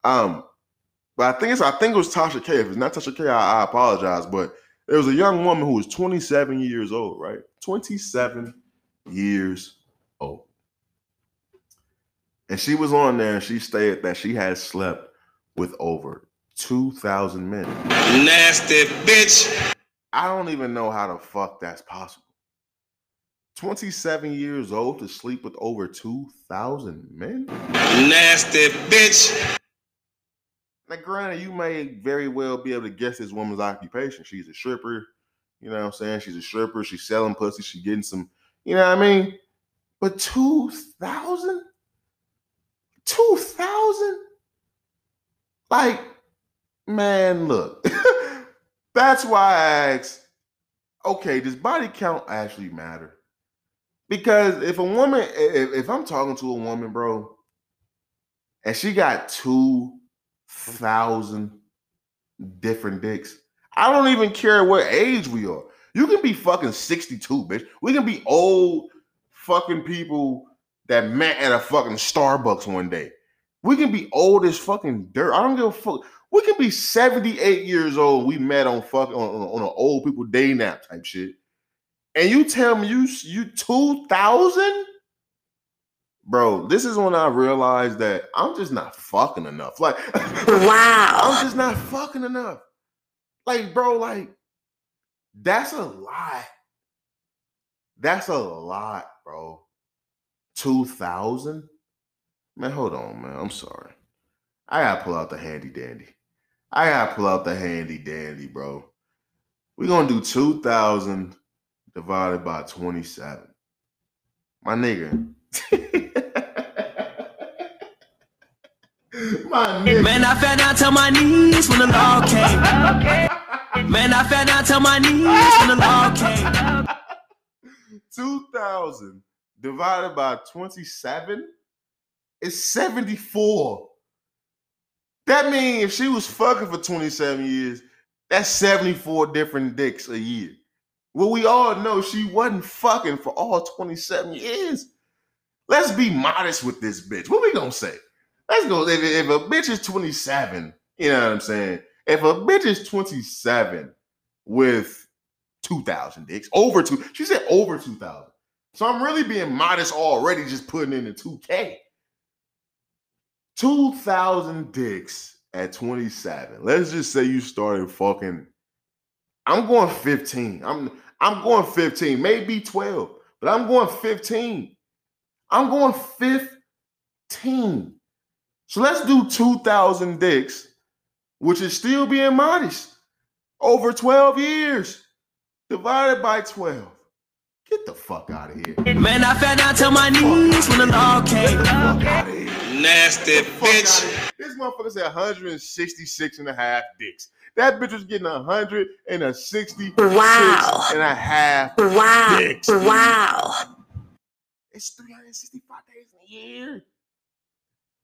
Um, but I think it's I think it was Tasha K. If it's not Tasha K, I, I apologize. But there was a young woman who was 27 years old, right? 27 years old. And she was on there and she stated that she had slept with over 2,000 men. Nasty bitch. I don't even know how the fuck that's possible. 27 years old to sleep with over 2,000 men? Nasty bitch. Now, granted, you may very well be able to guess this woman's occupation. She's a stripper. You know what I'm saying? She's a stripper. She's selling pussy. She's getting some, you know what I mean? But 2,000? 2,000? Like, man, look. That's why I asked, okay, does body count actually matter? Because if a woman, if, if I'm talking to a woman, bro, and she got two thousand different dicks. I don't even care what age we are. You can be fucking 62, bitch. We can be old fucking people that met at a fucking Starbucks one day. We can be old as fucking dirt. I don't give a fuck. We can be 78 years old. We met on fucking on, on, on an old people day nap type shit. And you tell me you you 2000? bro, this is when I realized that I'm just not fucking enough. Like, Wow. I'm just not fucking enough. Like, bro, like, that's a lot. That's a lot, bro. 2000? Man, hold on, man. I'm sorry. I gotta pull out the handy dandy. I gotta pull out the handy dandy, bro. We're gonna do 2000 divided by 27. My nigga. My nigga. Man, I fell down to my knees when the law came. Man, I fell down to my knees when the law came. 2000 divided by 27 is 74. That means if she was fucking for 27 years, that's 74 different dicks a year. Well, we all know she wasn't fucking for all 27 years. Let's be modest with this bitch. What we gonna say? Let's go. If, if a bitch is 27, you know what I'm saying? If a bitch is 27 with 2,000 dicks, over two, she said over 2,000. So I'm really being modest already, just putting in the 2K. 2,000 dicks at 27. Let's just say you started fucking. I'm going 15. I'm I'm going 15, maybe 12, but I'm going 15. I'm going 15. So let's do 2,000 dicks, which is still being modest, over 12 years, divided by 12. Get the fuck out of here. Man, I fell down to my knees when the law came. Fuck out of here. Nasty bitch. This motherfucker said 166 and a half dicks. That bitch was getting 166 Wow. and a half Wow. dicks. Wow. It's 365 days in a year.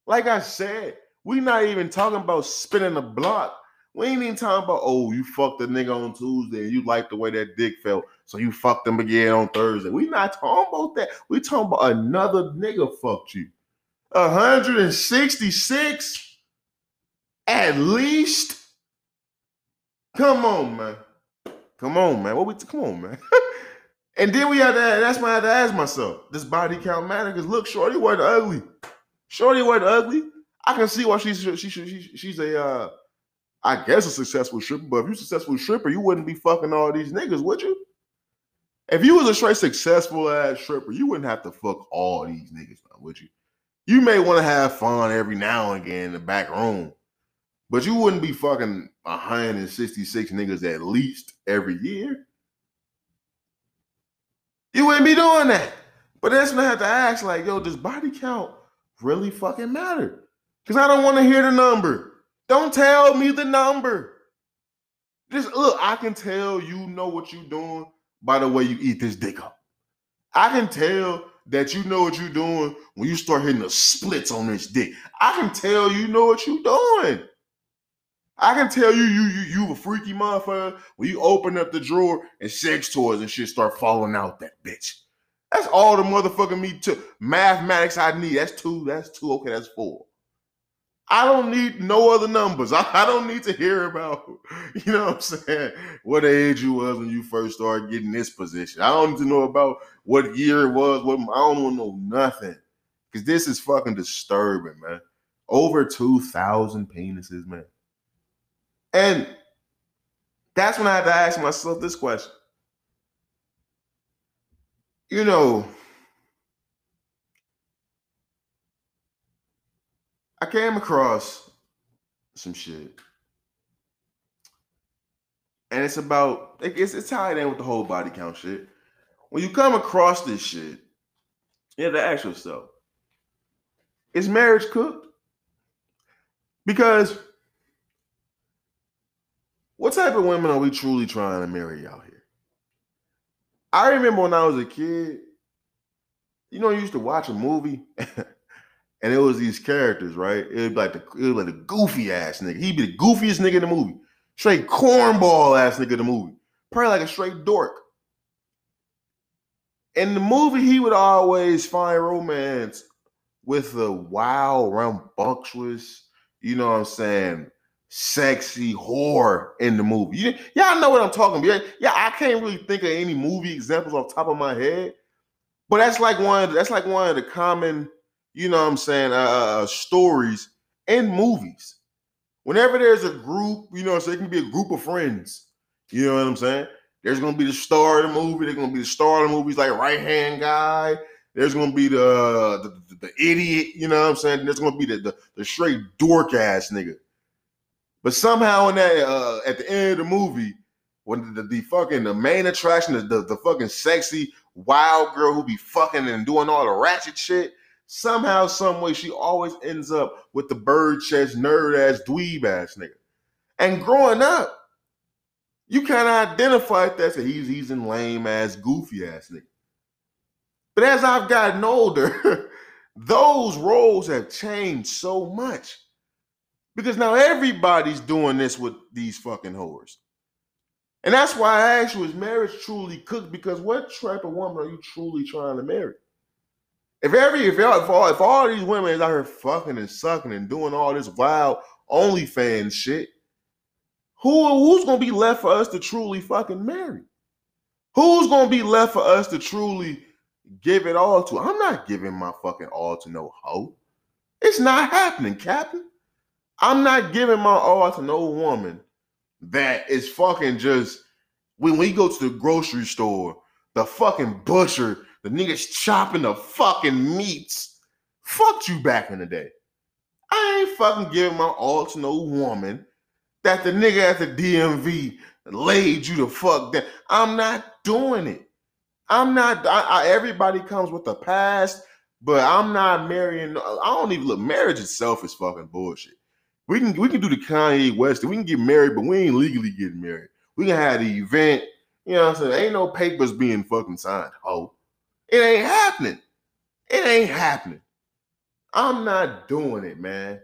Like I said, we not even talking about spinning the block. We ain't even talking about, oh, you fucked a nigga on Tuesday and you like the way that dick felt, so you fucked him again on Thursday. We not talking about that. We talking about another nigga fucked you. 166 at least. Come on, man. Come on, man. What we come on, man. and then we had to that's why I had to ask myself, does body count matter? Because look, Shorty wasn't ugly. Shorty wasn't ugly. I can see why she's she, she, she, she's a uh I guess a successful stripper, but if you're a successful stripper, you wouldn't be fucking all these niggas, would you? If you was a straight successful ass stripper, you wouldn't have to fuck all these niggas, would you? You may want to have fun every now and again in the back room, but you wouldn't be fucking 166 niggas at least every year. You wouldn't be doing that. But that's when I have to ask, like, yo, does body count really fucking matter? Because I don't want to hear the number. Don't tell me the number. Just look, I can tell you know what you're doing by the way you eat this dick up. I can tell that you know what you're doing when you start hitting the splits on this dick. I can tell you know what you're doing. I can tell you you you you a freaky motherfucker when you open up the drawer and sex toys and shit start falling out that bitch. That's all the motherfucking me to mathematics I need. That's two. That's two. Okay, that's four. I don't need no other numbers. I, I don't need to hear about, you know what I'm saying, what age you was when you first started getting this position. I don't need to know about what year it was. What I don't want to know nothing. Because this is fucking disturbing, man. Over 2,000 penises, man. And that's when I had to ask myself this question. You know, I came across some shit. And it's about it's it's tied in with the whole body count shit. When you come across this shit, you have to ask yourself, is marriage cooked? Because what type of women are we truly trying to marry out here? I remember when I was a kid, you know, I used to watch a movie and it was these characters, right? It be like the it was like the goofy ass nigga. He'd be the goofiest nigga in the movie. Straight cornball ass nigga in the movie. Probably like a straight dork. In the movie, he would always find romance with a wild, rambunctious, you know what I'm saying, sexy whore in the movie. You, y'all know what I'm talking about. Yeah, I can't really think of any movie examples off the top of my head, but that's like one. That's like one of the common you know what I'm saying, uh, uh, stories and movies. Whenever there's a group, you know, so it can be a group of friends. You know what I'm saying? There's gonna be the star of the movie. There's gonna be the star of the movies, like right hand guy. There's gonna be the, the the, the idiot. You know what I'm saying? There's gonna be the the, the straight dork ass nigga. But somehow in that uh, at the end of the movie, when the, the, fucking the main attraction, the, the the fucking sexy wild girl who be fucking and doing all the ratchet shit, somehow, some way, she always ends up with the bird chest, nerd ass, dweeb ass nigga. And growing up, you kind of identified that so he's he's in lame ass, goofy ass nigga. But as I've gotten older, those roles have changed so much. Because now everybody's doing this with these fucking whores. And that's why I asked you, is marriage truly cooked? Because what type of woman are you truly trying to marry? If every if y'all if all, if all these women is out here fucking and sucking and doing all this wild OnlyFans shit, who who's gonna be left for us to truly fucking marry? Who's gonna be left for us to truly give it all to? I'm not giving my fucking all to no hoe. It's not happening, Captain. I'm not giving my all to no woman that is fucking just when we go to the grocery store, the fucking butcher, the niggas chopping the fucking meats. Fucked you back in the day. I ain't fucking giving my all to no woman that the nigga at the DMV laid you the fuck down. I'm not doing it. I'm not. I, I, everybody comes with a past, but I'm not marrying. I don't even look. Marriage itself is fucking bullshit. We can we can do the Kanye West. We can get married, but we ain't legally getting married. We can have the event. You know what I'm saying? Ain't no papers being fucking signed. Oh, it ain't happening. It ain't happening. I'm not doing it, man.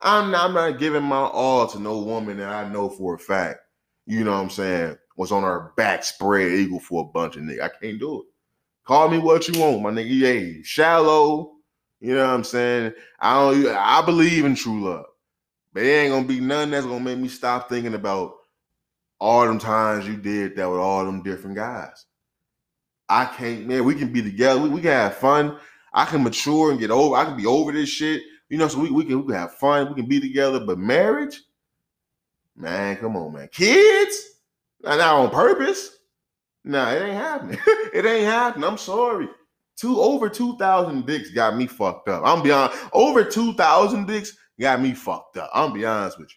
I'm not, I'm not giving my all to no woman that I know for a fact. You know what I'm saying? Was on her back spread eagle for a bunch of niggas. I can't do it. Call me what you want, my nigga. Yeah, shallow. You know what I'm saying? I don't. I believe in true love. But it ain't gonna be nothing that's gonna make me stop thinking about all them times you did that with all them different guys. I can't, man. We can be together. We, we can have fun. I can mature and get over. I can be over this shit. You know, so we, we can we can have fun. We can be together. But marriage, man, come on, man. Kids, not, not on purpose. Nah, it ain't happening. it ain't happening. I'm sorry. Two over two thousand dicks got me fucked up. I'm beyond over two thousand dicks got me fucked up. I'm be honest with you.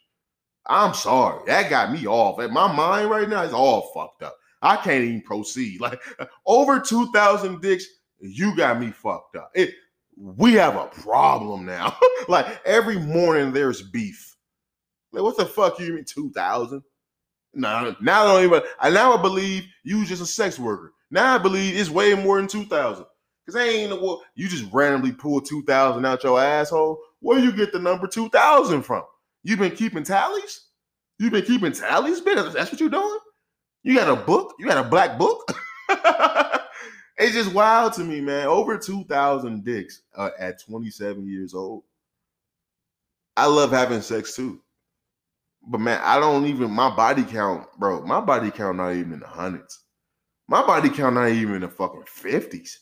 I'm sorry. That got me off. My mind right now is all fucked up. I can't even proceed. Like over 2,000 dicks, you got me fucked up. It, we have a problem now. like every morning there's beef. Like what the fuck you mean 2,000? No, now I don't even. I now I believe you just a sex worker. Now I believe it's way more than 2,000. Cause I ain't well, you just randomly pull 2,000 out your asshole. Where you get the number 2,000 from? You've been keeping tallies? You've been keeping tallies, bitch? That's what you're doing? You got a book? You got a black book? it's just wild to me, man. Over 2,000 dicks uh, at 27 years old. I love having sex too. But man, I don't even, my body count, bro, my body count not even in the hundreds. My body count not even in the fucking 50s.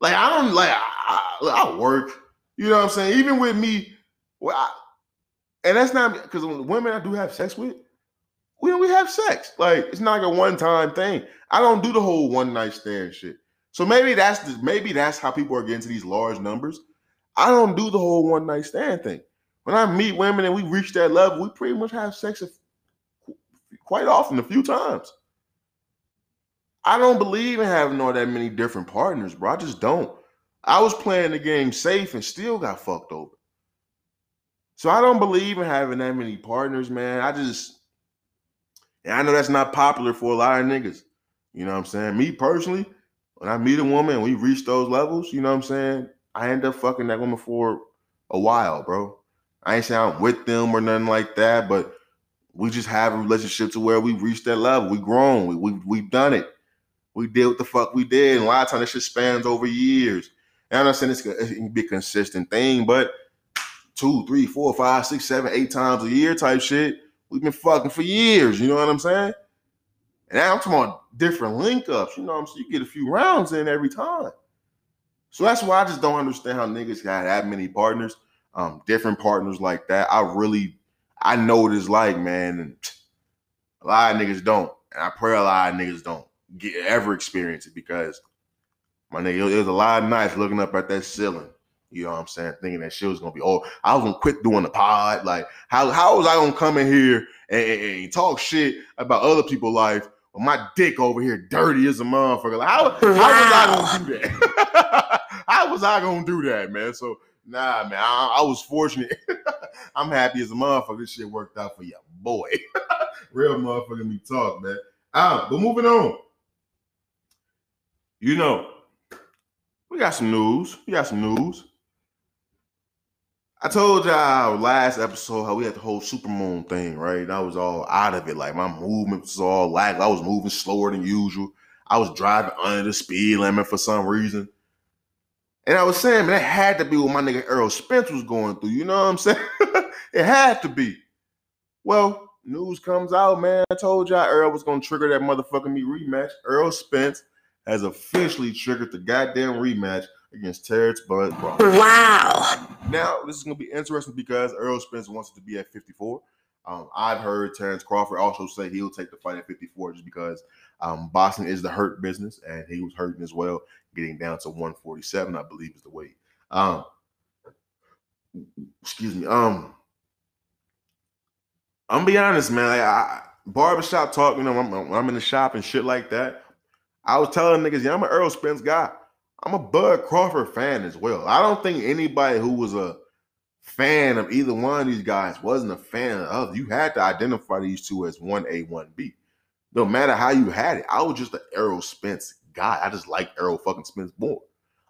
Like, I don't, like, I, I work. You know what I'm saying? Even with me, well, I, and that's not because women I do have sex with, we we have sex. Like it's not like a one time thing. I don't do the whole one night stand shit. So maybe that's the, maybe that's how people are getting to these large numbers. I don't do the whole one night stand thing. When I meet women and we reach that level, we pretty much have sex quite often, a few times. I don't believe in having all that many different partners, bro. I just don't. I was playing the game safe and still got fucked over. So I don't believe in having that many partners, man. I just, and I know that's not popular for a lot of niggas. You know what I'm saying? Me personally, when I meet a woman and we reach those levels, you know what I'm saying? I end up fucking that woman for a while, bro. I ain't saying I'm with them or nothing like that, but we just have a relationship to where we reached that level. We grown. We we we've done it. We did what the fuck we did. And a lot of times this shit spans over years. And I'm not saying it's, it can be a consistent thing, but two, three, four, five, six, seven, eight times a year type shit. We've been fucking for years. You know what I'm saying? And now I'm talking about different link ups. You know what I'm saying? You get a few rounds in every time. So that's why I just don't understand how niggas got that many partners, um, different partners like that. I really, I know what it's like, man. And a lot of niggas don't, and I pray a lot of niggas don't get ever experience it because my nigga, was a lot of nights looking up at that ceiling. You know what I'm saying? Thinking that shit was gonna be oh, I was gonna quit doing the pod. Like, how how was I gonna come in here and, and- and talk shit about other people's life with my dick over here dirty as a motherfucker? Like, how, how was I gonna do that? how was I gonna do that, man? So nah, man, I, I was fortunate. I'm happy as a motherfucker. This shit worked out for you, boy. Real motherfucker me talk, man. Ah, but moving on. You know, we got some news. We got some news. I told y'all last episode how we had the whole supermoon thing, right? And I was all out of it. Like my movement was all lag. I was moving slower than usual. I was driving under the speed limit for some reason. And I was saying, man, it had to be what my nigga Errol Spence was going through. You know what I'm saying? it had to be. Well, news comes out, man. I told y'all Errol was gonna trigger that motherfucking me rematch. Errol Spence has officially triggered the goddamn rematch against Terence Bud Wow. Now, this is going to be interesting because Errol Spence wants it to be at 54. Um, I've heard Terence Crawford also say he'll take the fight at 54 just because um, Boston is the hurt business and he was hurting as well, getting down to 147, I believe is the weight. Um, excuse me. Um, I'm be honest, man. Like, I, barbershop talk, you know, I'm, I'm in the shop and shit like that. I was telling niggas, yeah, I'm an Errol Spence guy. I'm a Bud Crawford fan as well. I don't think anybody who was a fan of either one of these guys wasn't a fan of. You had to identify these two as one A, one B. No matter how you had it, I was just an Errol Spence guy. I just like Errol fucking Spence more.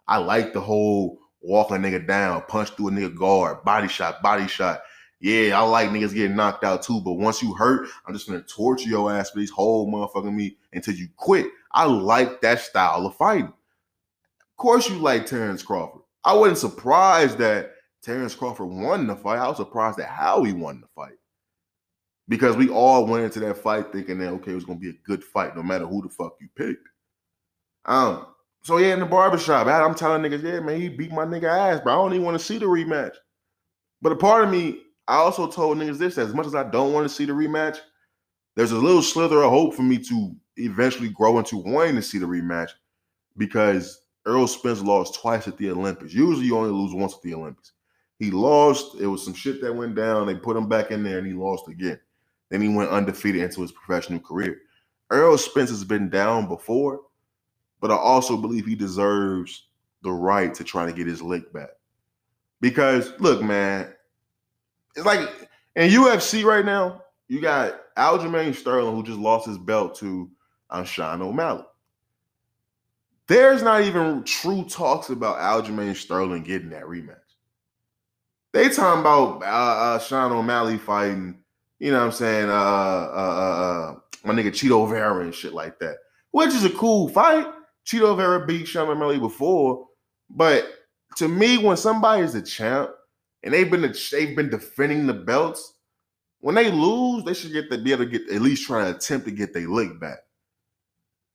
I like the whole walk a nigga down, punch through a nigga guard, body shot, body shot. Yeah, I like niggas getting knocked out too, but once you hurt, I'm just gonna torture your ass for these whole motherfucking me until you quit. I like that style of fighting. Course, you like Terence Crawford. I wasn't surprised that Terence Crawford won the fight. I was surprised at how he won the fight. Because we all went into that fight thinking that okay, it was gonna be a good fight, no matter who the fuck you picked. Um, so yeah, in the barbershop, I'm telling niggas, yeah, man, he beat my nigga ass, bro. I don't even want to see the rematch. But a part of me, I also told niggas this: as much as I don't want to see the rematch, there's a little slither of hope for me to eventually grow into wanting to see the rematch because Errol Spence lost twice at the Olympics. Usually, you only lose once at the Olympics. He lost. It was some shit that went down. They put him back in there, and he lost again. Then he went undefeated into his professional career. Errol Spence has been down before, but I also believe he deserves the right to try to get his lick back. Because look, man, it's like in UFC right now, you got Aljamain Sterling who just lost his belt to Sean O'Malley. There's not even true talks about Aljamain Sterling getting that rematch. They talking about uh, uh, Sean O'Malley fighting, you know what I'm saying, uh, uh, uh, uh, my nigga Chito Vera and shit like that, which is a cool fight. Chito Vera beat Sean O'Malley before, but to me, when somebody is a champ and they've been they've been defending the belts, when they lose, they should get to be able to get at least try to attempt to get their lick back.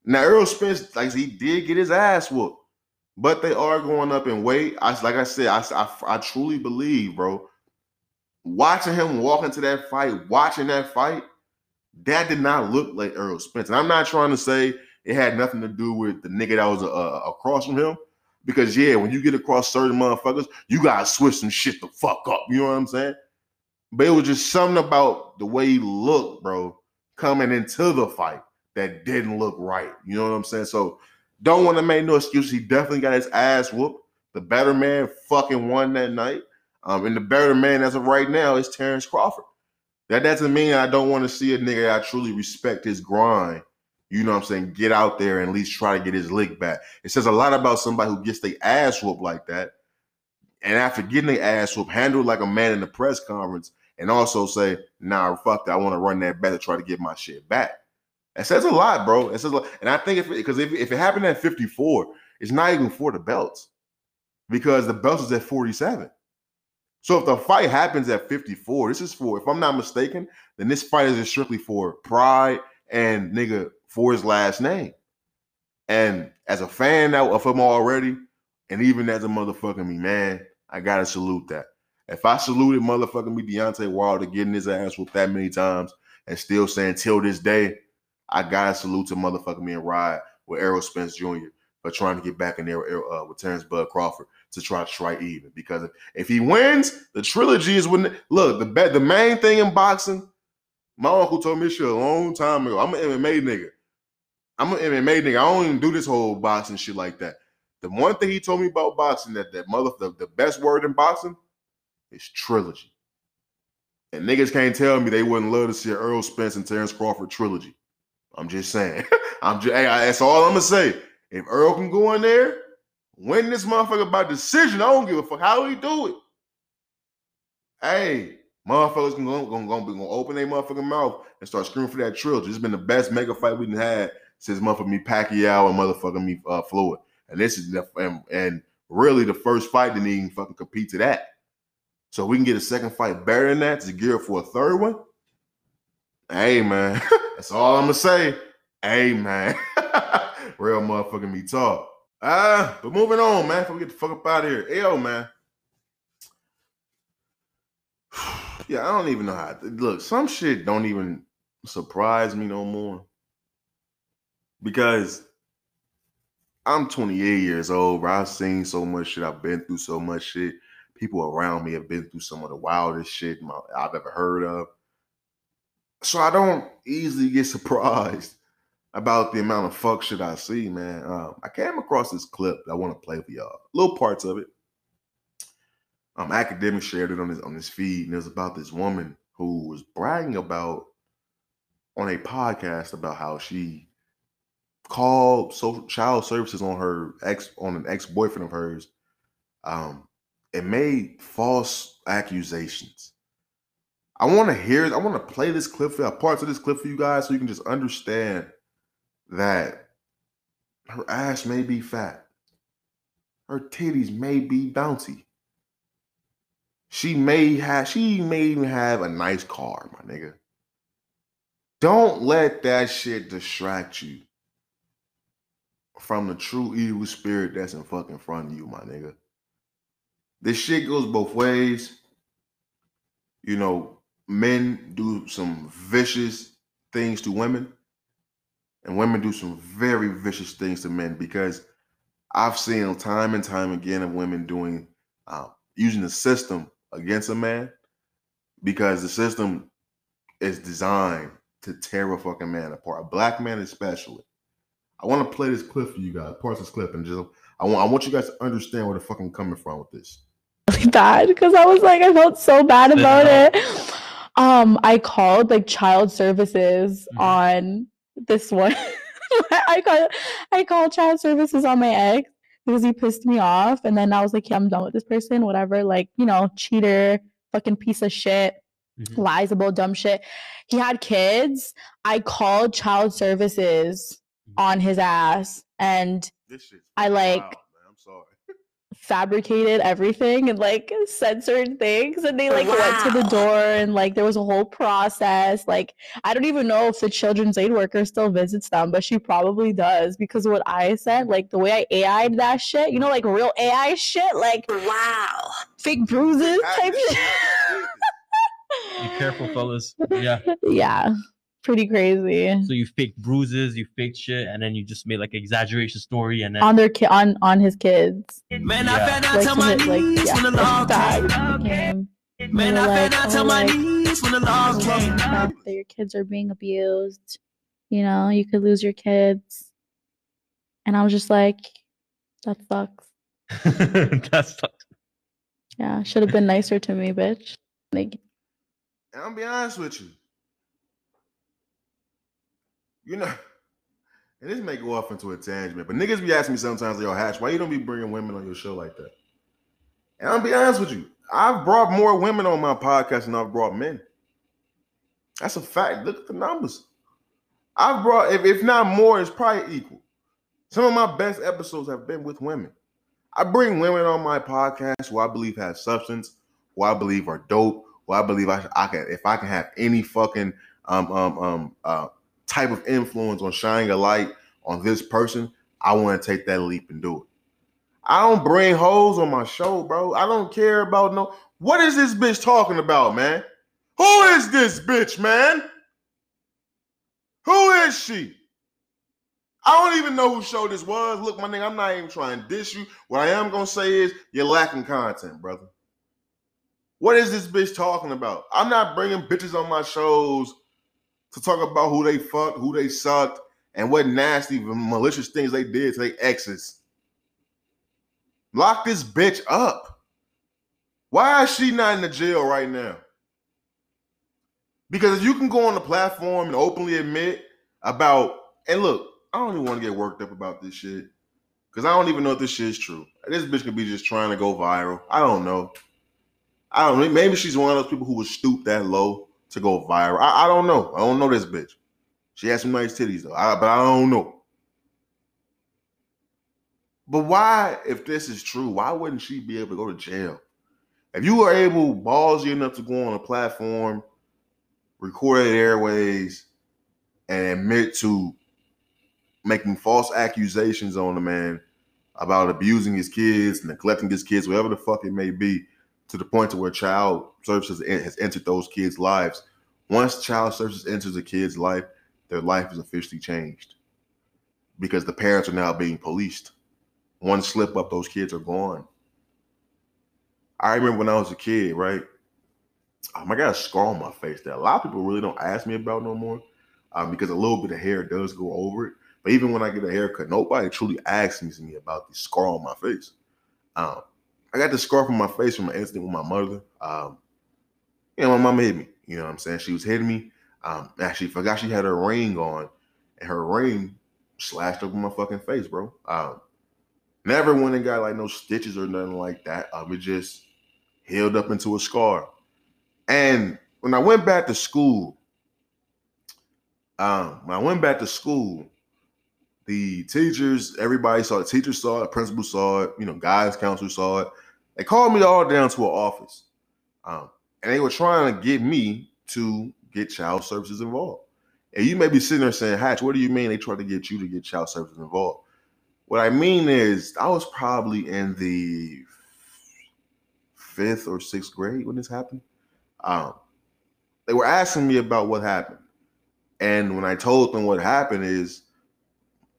Now Errol Spence, like he did get his ass whooped, but they are going up in weight. I like I said, I, I I truly believe, bro. Watching him walk into that fight, watching that fight, that did not look like Errol Spence. And I'm not trying to say it had nothing to do with the nigga that was uh, across from him. Because yeah, when you get across certain motherfuckers, you gotta switch some shit the fuck up. You know what I'm saying? But it was just something about the way he looked, bro, coming into the fight that didn't look right. You know what I'm saying? So don't want to make no excuse. He definitely got his ass whooped. The better man fucking won that night. Um, and the better man as of right now is Terence Crawford. That doesn't mean I don't want to see a nigga I truly respect his grind. You know what I'm saying? Get out there and at least try to get his lick back. It says a lot about somebody who gets their ass whooped like that. And after getting their ass whooped, handle like a man in the press conference and also say, nah, fuck that. I want to run that back to try to get my shit back. It says a lot, bro. It says a lot. And I think if because if, if it happened at 54, it's not even for the belts because the belts is at 47. So if the fight happens at 54, this is for, if I'm not mistaken, then this fight is strictly for pride and nigga for his last name. And as a fan of him already, And even as a motherfucking me man, I gotta salute that. If I saluted motherfucking me Deontay Wilder getting his ass whooped that many times and still saying till this day, I gotta salute to motherfucking me and ride with Errol Spence Jr. for trying to get back in there uh, with Terence Bud Crawford to try to strike even. Because if, if he wins, the trilogy is when look the the main thing in boxing. My uncle told me shit a long time ago. I'm an MMA nigga. I'm an MMA nigga. I don't even do this whole boxing shit like that. The one thing he told me about boxing that that mother the, the best word in boxing is trilogy. And niggas can't tell me they wouldn't love to see an Errol Spence and Terence Crawford trilogy. I'm just saying. I'm just hey, that's all I'm gonna say. If Errol can go in there, win this motherfucker by decision, I don't give a fuck how he do it. Hey, motherfuckers can go, gonna, gonna, be gonna open their motherfucking mouth and start screaming for that trilogy. It's been the best mega fight we've had since motherfucking me Pacquiao and motherfucking me uh, Floyd. And this is the and, and really the first fight that even fucking compete to that. So we can get a second fight better than that to gear for a third one. Hey man, that's all I'm gonna say. Hey man, real motherfucking me talk. Ah, but moving on, man. Before we get the fuck up out of here, Yo, man. Yeah, I don't even know how. To, look, some shit don't even surprise me no more because I'm 28 years old. Bro. I've seen so much shit. I've been through so much shit. People around me have been through some of the wildest shit I've ever heard of. So I don't easily get surprised about the amount of fuck shit I see, man. Um, I came across this clip that I want to play for y'all. Little parts of it. Um, Akademiks shared it on his on his feed, and it was about this woman who was bragging about on a podcast about how she called social child services on her ex on an ex boyfriend of hers, um, and made false accusations. I want to hear. I want to play this clip for parts of this clip for you guys, so you can just understand that her ass may be fat, her titties may be bouncy. She may have. She may even have a nice car, my nigga. Don't let that shit distract you from the true evil spirit that's in fucking front of you, my nigga. This shit goes both ways. You know, men do some vicious things to women, and women do some very vicious things to men because I've seen time and time again of women doing uh, using the system against a man because the system is designed to tear a fucking man apart. A black man especially. I want to play this clip for you guys, parts of this clip, and just I want I want you guys to understand where the fucking coming from with this. really bad because I was like, I felt so bad about it. Um, I called like child services Mhm. on this one. I called I called child services on my ex because he pissed me off, and then I was like, yeah, I'm done with this person, whatever. Like, you know, cheater, fucking piece of shit, Mhm. lies about dumb shit. He had kids. I called child services on his ass, and I like wild, man. I'm sorry. Fabricated everything and like censored things and they like went to the door and like there was a whole process like i don't even know if the children's aid worker still visits them but she probably does because what i said like the way i ai'd that shit you know like real ai shit like Wow. fake bruises type shit Be careful, fellas. Yeah. yeah pretty crazy So you faked bruises, you faked shit, and then you just made like an exaggeration story, and then on their ki- on on his kids Man, I Yeah. fell down like to to my hit, like knees yeah when the it's law came. Man, I were fell down to oh, my knees when the law oh, the came. fact that your kids are being abused. You know, you could lose your kids. And I was just like, that sucks. that sucks. Yeah, should have been nicer to me, bitch. Like, And I'll be honest with you. You know, and this may go off into a tangent, but niggas be asking me sometimes, yo, Hatch, why you don't be bringing women on your show like that? And I'll be honest with you. I've brought more women on my podcast than I've brought men. That's a fact. Look at the numbers. I've brought, if, if not more, it's probably equal. Some of my best episodes have been with women. I bring women on my podcast who I believe have substance, who I believe are dope, who I believe I, I can, if I can have any fucking um um um uh type of influence on shining a light on this person, I want to take that leap and do it. I don't bring hoes on my show, bro. I don't care about no. What is this bitch talking about, man? Who is this bitch, man? Who is she? I don't even know who show this was. Look, my nigga, I'm not even trying to dish you. What I am gonna say is you're lacking content, brother. What is this bitch talking about? I'm not bringing bitches on my shows to talk about who they fucked, who they sucked, and what nasty, malicious things they did to their exes. Lock this bitch up. Why is she not in the jail right now? Because if you can go on the platform and openly admit about, and look, I don't even want to get worked up about this shit. Because I don't even know if this shit is true. This bitch could be just trying to go viral. I don't know. I don't. Maybe she's one of those people who would stoop that low to go viral. I, I don't know. I don't know this bitch. She has some nice titties though. I, but I don't know. But why, if this is true, why wouldn't she be able to go to jail? If you were able, ballsy enough to go on a platform, recorded airways, and admit to making false accusations on the man about abusing his kids, neglecting his kids, whatever the fuck it may be, to the point to where child services has entered those kids' lives. Once child services enters a kid's life, their life is officially changed because the parents are now being policed. One slip up, those kids are gone. I remember when I was a kid, right? Um, I got a scar on my face that a lot of people really don't ask me about no more um, because a little bit of hair does go over it. But even when I get a haircut, nobody truly asks me about the scar on my face. Um, I got the scar from my face from an incident with my mother. Um, you know, my mama hit me. You know what I'm saying? She was hitting me. Um, actually, forgot she had her ring on, and her ring slashed over my fucking face, bro. Um, never went and got like no stitches or nothing like that. Um, it just healed up into a scar. And when I went back to school, um, when I went back to school, the teachers, everybody saw it. Teachers saw it, principal saw it, you know, guys, counselor saw it. They called me all down to an office. Um, and they were trying to get me to get child services involved. And you may be sitting there saying, Hatch, what do you mean they tried to get you to get child services involved? What I mean is, I was probably in the fifth or sixth grade when this happened. Um, they were asking me about what happened. And when I told them what happened is,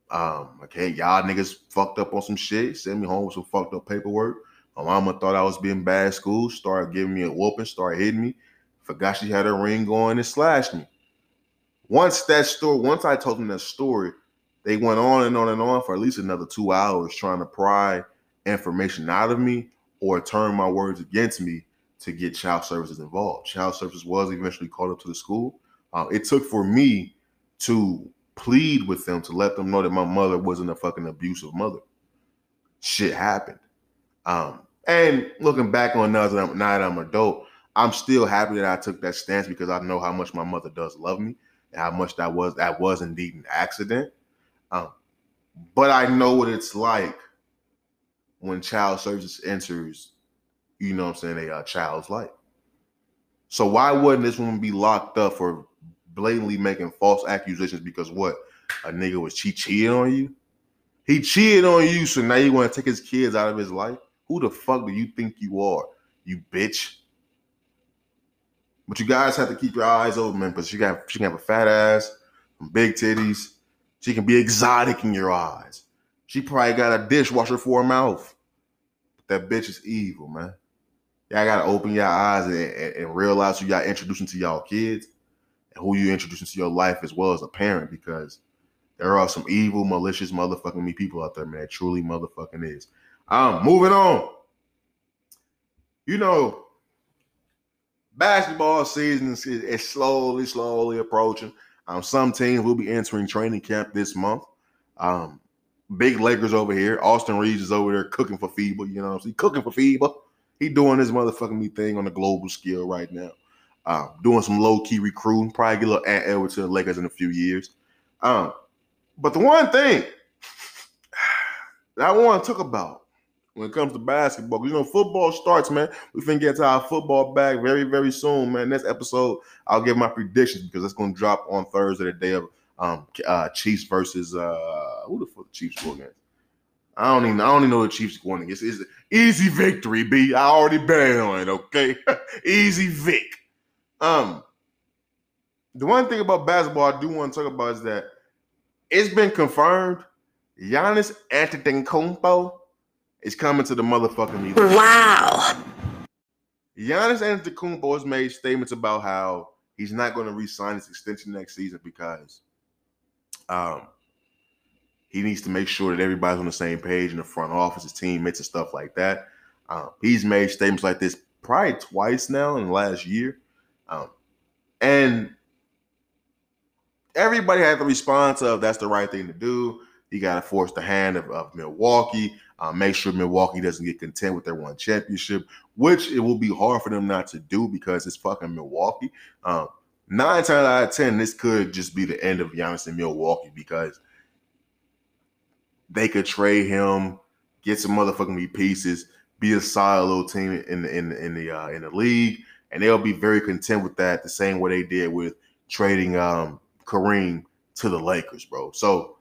um, okay, y'all niggas fucked up on some shit, sent me home with some fucked up paperwork. My mama thought I was being bad school, started giving me a whooping, started hitting me. Forgot she had her ring going and slashed me. Once that story, once I told them that story, they went on and on and on for at least another two hours trying to pry information out of me or turn my words against me to get child services involved. Child services was eventually called up to the school. Uh, it took for me to plead with them to let them know that my mother wasn't a fucking abusive mother. Shit happened. Um, and looking back on now that I'm, now that I'm adult, I'm still happy that I took that stance because I know how much my mother does love me and how much that was that was indeed an accident. Um, but I know what it's like when child services enters, you know what I'm saying, a uh, child's life. So why wouldn't this woman be locked up for blatantly making false accusations because what? A nigga was cheat cheating on you? He cheated on you, so now you want to take his kids out of his life? Who the fuck do you think you are, you bitch? But you guys have to keep your eyes open, man, because she got she can have a fat ass, some big titties. She can be exotic in your eyes. She probably got a dishwasher for her mouth. That bitch is evil, man. Y'all gotta open your eyes and, and, and realize who y'all introducing to y'all kids and who you introducing to your life as well as a parent, because there are some evil, malicious, motherfucking me people out there, man. That truly motherfucking is. Um, moving on. You know, basketball season is, slowly, slowly approaching. Um, some teams will be entering training camp this month. Um, big Lakers over here. Austin Reaves is over there cooking for FIBA. You know what I'm? Cooking for FIBA. He doing his motherfucking me thing on a global scale right now. Um, doing some low key recruiting. Probably get a little Ant Edwards to the Lakers in a few years. Um, but the one thing that I want to talk about when it comes to basketball. you know, football starts, man. We finna get to our football back very, very soon, man. Next episode, I'll give my predictions because it's gonna drop on Thursday, the day of um uh Chiefs versus uh who the fuck the Chiefs go against? I don't even I don't even know the Chiefs going against. It's easy victory, B. I already bet on it, okay? easy Vic. Um the one thing about basketball I do want to talk about is that it's been confirmed Giannis Antetokounmpo is coming to the motherfucking meeting. Wow. Giannis Antetokounmpo has made statements about how he's not going to re-sign his extension next season because um, he needs to make sure that everybody's on the same page in the front office, his teammates and stuff like that. Um, he's made statements like this probably twice now in the last year, um, and everybody had the response of that's the right thing to do. You got to force the hand of, of Milwaukee. Uh, make sure Milwaukee doesn't get content with their one championship, which it will be hard for them not to do because it's fucking Milwaukee. Um, nine times out of ten, this could just be the end of Giannis in Milwaukee because they could trade him, get some motherfucking pieces, be a solid little team in the in the in the, uh, in the league, and they'll be very content with that. The same way they did with trading um, Kareem to the Lakers, bro. So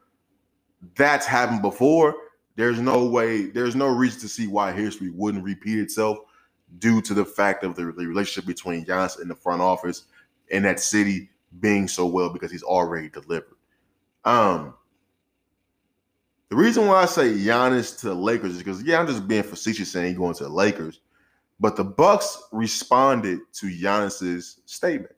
that's happened before. There's no way, there's no reason to see why history wouldn't repeat itself due to the fact of the, relationship between Giannis and the front office and that city being so well because he's already delivered. Um, the reason why I say Giannis to the Lakers is because yeah, I'm just being facetious saying he's going to the Lakers, but the Bucks responded to Giannis's statement.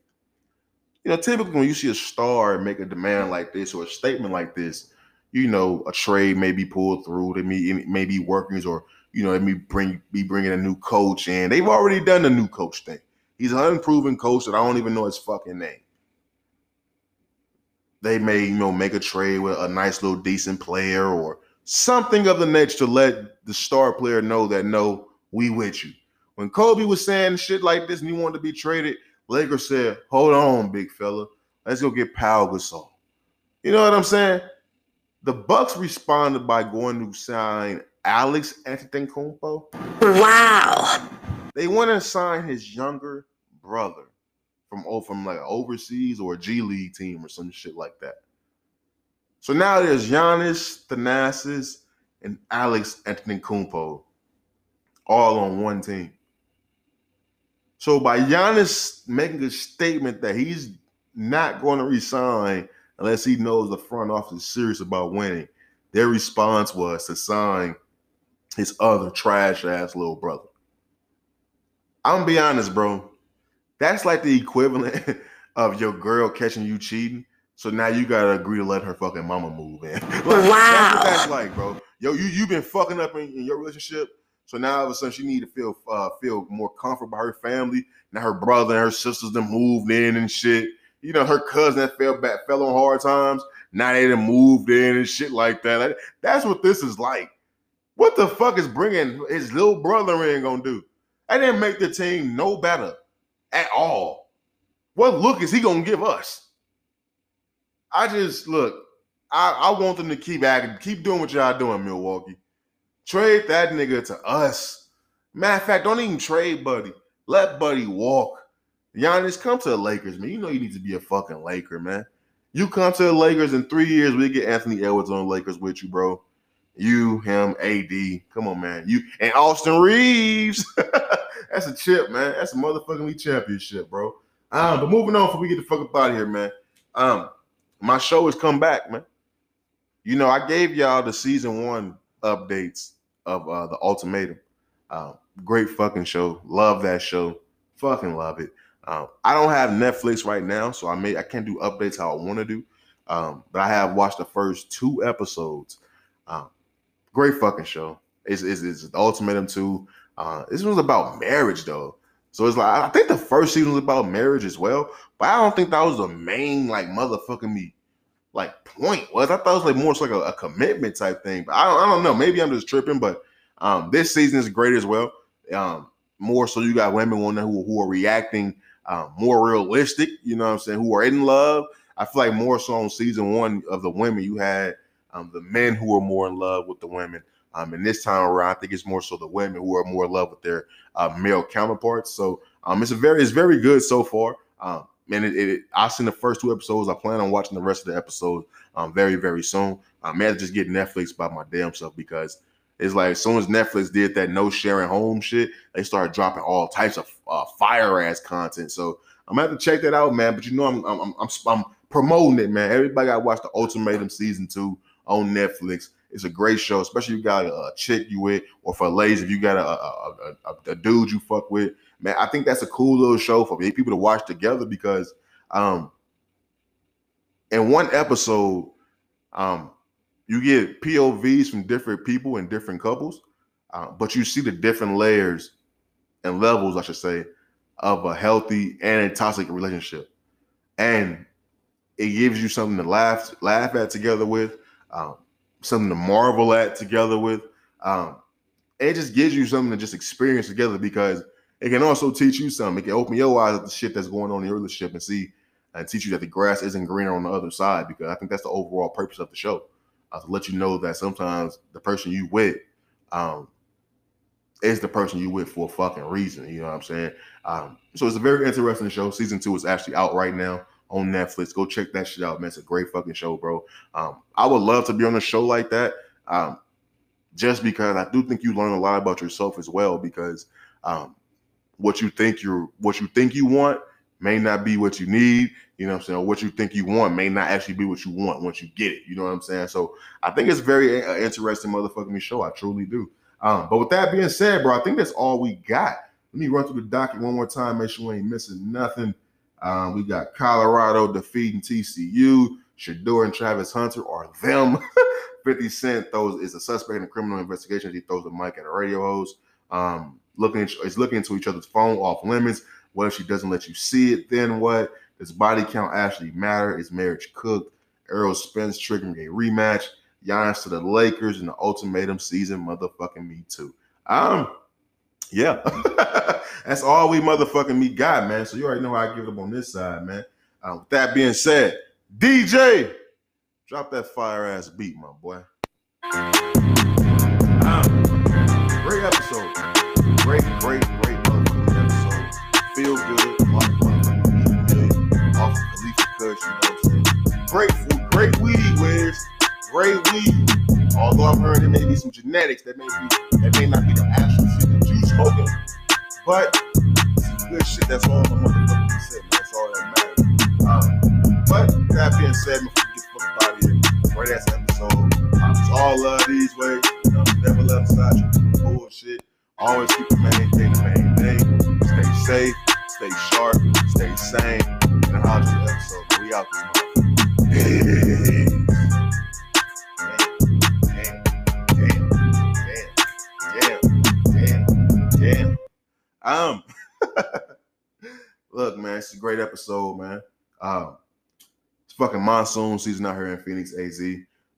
You know, typically when you see a star make a demand like this or a statement like this, you know, a trade may be pulled through. They may, it may be workings or, you know, they may bring be bringing a new coach in. They've already done the new coach thing. He's an unproven coach that I don't even know his fucking name. They may, you know, make a trade with a nice little decent player or something of the nature to let the star player know that no, we with you. When Kobe was saying shit like this and he wanted to be traded, Lakers said, "Hold on, big fella, let's go get Pau Gasol." You know what I'm saying? The Bucks responded by going to sign Alex Antetokounmpo. Wow. They want to sign his younger brother from oh, from like overseas or a G League team or some shit like that. So now there's Giannis, Thanasis, and Alex Antetokounmpo all on one team. So by Giannis making a statement that he's not going to resign unless he knows the front office is serious about winning, their response was to sign his other trash ass little brother. I'm gonna be honest, bro. That's like the equivalent of your girl catching you cheating. So now you gotta agree to let her fucking mama move in. like, That's what Wow. that's like, bro. Yo, you you've been fucking up in, in your relationship. So now all of a sudden she need to feel uh, feel more comfortable by her family. Now her brother and her sisters them moved in and shit. You know, her cousin that fell back fell on hard times. Now they done moved in and shit like that. Like, that's what this is like. What the fuck is bringing his little brother in gonna do? That didn't make the team no better at all. What look is he gonna give us? I just look. I, I want them to keep acting, keep doing what y'all doing, Milwaukee. Trade that nigga to us. Matter of fact, don't even trade Buddy. Let Buddy walk. Giannis, come to the Lakers, man. You know you need to be a fucking Laker, man. You come to the Lakers in three years, we get Anthony Edwards on the Lakers with you, bro. You, him, AD. Come on, man. You and Austin Reaves. That's a chip, man. That's a motherfucking championship, bro. Um, but moving on before we get the fuck up out of here, man. Um, my show has come back, man. You know, I gave y'all the season one updates of uh, the ultimatum. Um, great fucking show. Love that show. Fucking love it. Um, I don't have Netflix right now, so I may I can't do updates how I want to do. Um, but I have watched the first two episodes. Um, great fucking show. It's, it's, it's the ultimatum two. Uh, this was about marriage though. So it's like I think the first season was about marriage as well, but I don't think that was the main like motherfucking me like point was. I thought it was like more like a, a commitment type thing. But I don't, I don't know. Maybe I'm just tripping. But um, this season is great as well. Um, more so you got women on there who, who are reacting um, more realistic. You know what I'm saying? Who are in love. I feel like more so on season one of the women you had um, the men who are more in love with the women. Um, and this time around, I think it's more so the women who are more in love with their uh, male counterparts. So um, it's a very, it's very good so far. Um, and it, it, I've seen the first two episodes. I plan on watching the rest of the episodes um, very, very soon. I may have to just get Netflix by my damn self because It's like as soon as Netflix did that no sharing home shit, they started dropping all types of uh, fire ass content. So I'm gonna have to check that out, man. But you know, I'm I'm I'm, I'm promoting it, man. Everybody got to watch the Ultimatum season two on Netflix. It's a great show, especially if you got a chick you with, or for ladies if you got a a, a, a, a dude you fuck with. Man, I think that's a cool little show for people to watch together because um in one episode, um, you get POVs from different people and different couples, uh, but you see the different layers and levels, I should say, of a healthy and a toxic relationship, and it gives you something to laugh laugh at together with, um, something to marvel at together with. Um, it just gives you something to just experience together because it can also teach you something. It can open your eyes at the shit that's going on in your relationship and see and teach you that the grass isn't greener on the other side because I think that's the overall purpose of the show. Uh, to let you know that sometimes the person you with um, is the person you with for a fucking reason. You know what I'm saying? Um, so it's a very interesting show. Season two is actually out right now on Netflix. Go check that shit out, man. It's a great fucking show, bro. Um, I would love to be on a show like that. Um, just because I do think you learn a lot about yourself as well. Because um, what you think you're, what you think you want, may not be what you need. You know what I'm saying? Or what you think you want may not actually be what you want once you get it. You know what I'm saying? So I think it's very uh, interesting motherfucking me show. I truly do. Um, but with that being said, bro, I think that's all we got. Let me run through the docket one more time, make sure we ain't missing nothing. Um, we got Colorado defeating TCU. Shedeur and Travis Hunter are them. 50 Cent throws is a suspect in a criminal investigation. He throws the mic at a radio host. Um, looking is looking into each other's phone off limits. What if she doesn't let you see it? Then what? Does body count actually matter? Is marriage cooked? Errol Spence triggering a rematch. Giannis to the Lakers in the ultimatum season. Motherfucking me too. Um, yeah, that's all we motherfucking me got, man. So you already know I give up on this side, man. Um, with that being said, DJ, drop that fire ass beat, my boy. Um, great episode, great, great, Great weed. Although I'm hearing there may be some genetics that may be that may not be the actual shit that you smoking, but some good shit that's all my motherfucking. That's all that matters. Um, but that being said, before we get the fuck out of here, great ass episode. It's all love these ways. You know, never aside your bullshit. Always keep the main thing the main thing. Stay safe, stay sharp, stay sane. And I'll the episode. We out this motherfucker. Um, look, man, it's a great episode, man. Um, it's fucking monsoon season out here in Phoenix, AZ.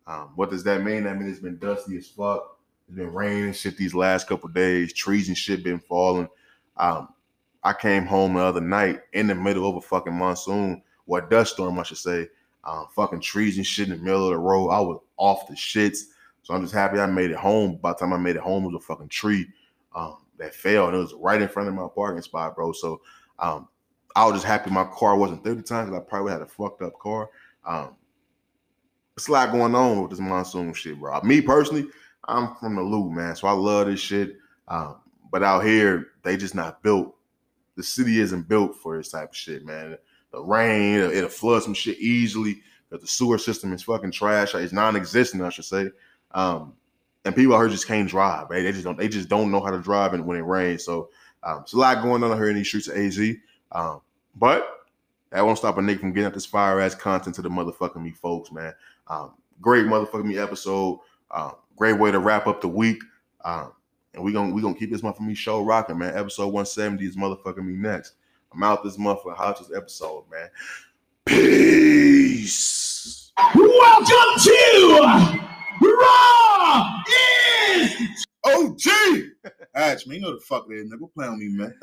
Um, what does that mean? That means it's been dusty as fuck. It's been raining shit these last couple days. Trees and shit been falling. Um, I came home the other night in the middle of a fucking monsoon, or a dust storm, I should say. Um, fucking trees and shit in the middle of the road. I was off the shits. So I'm just happy I made it home. By the time I made it home, it was a fucking tree um, that fell, and it was right in front of my parking spot, bro. So um, I was just happy my car wasn't 30 times I probably had a fucked up car. Um, it's a lot going on with this monsoon shit, bro. Me personally, I'm from the loop, man. So I love this shit. Um, but out here, they just not built. The city isn't built for this type of shit, man. The rain, it'll, it'll flood some shit easily the sewer system is fucking trash. It's non-existent, I should say. Um, and people out here just can't drive, right? They just don't. They just don't know how to drive and when it rains. So um, there's a lot going on here in these streets of AZ. Um, but that won't stop a nigga from getting up this fire ass content to the motherfucking me folks, man. Um, great motherfucking me episode. Um, great way to wrap up the week. Um, and we gonna we gonna keep this motherfucking me show rocking, man. Episode 170 is motherfucking me next. I'm out this month for episode, man. Peace. Welcome to Raw is OG. Hatch, man, you know the fuck that nigga. Playing with me, man.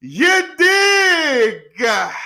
You dig?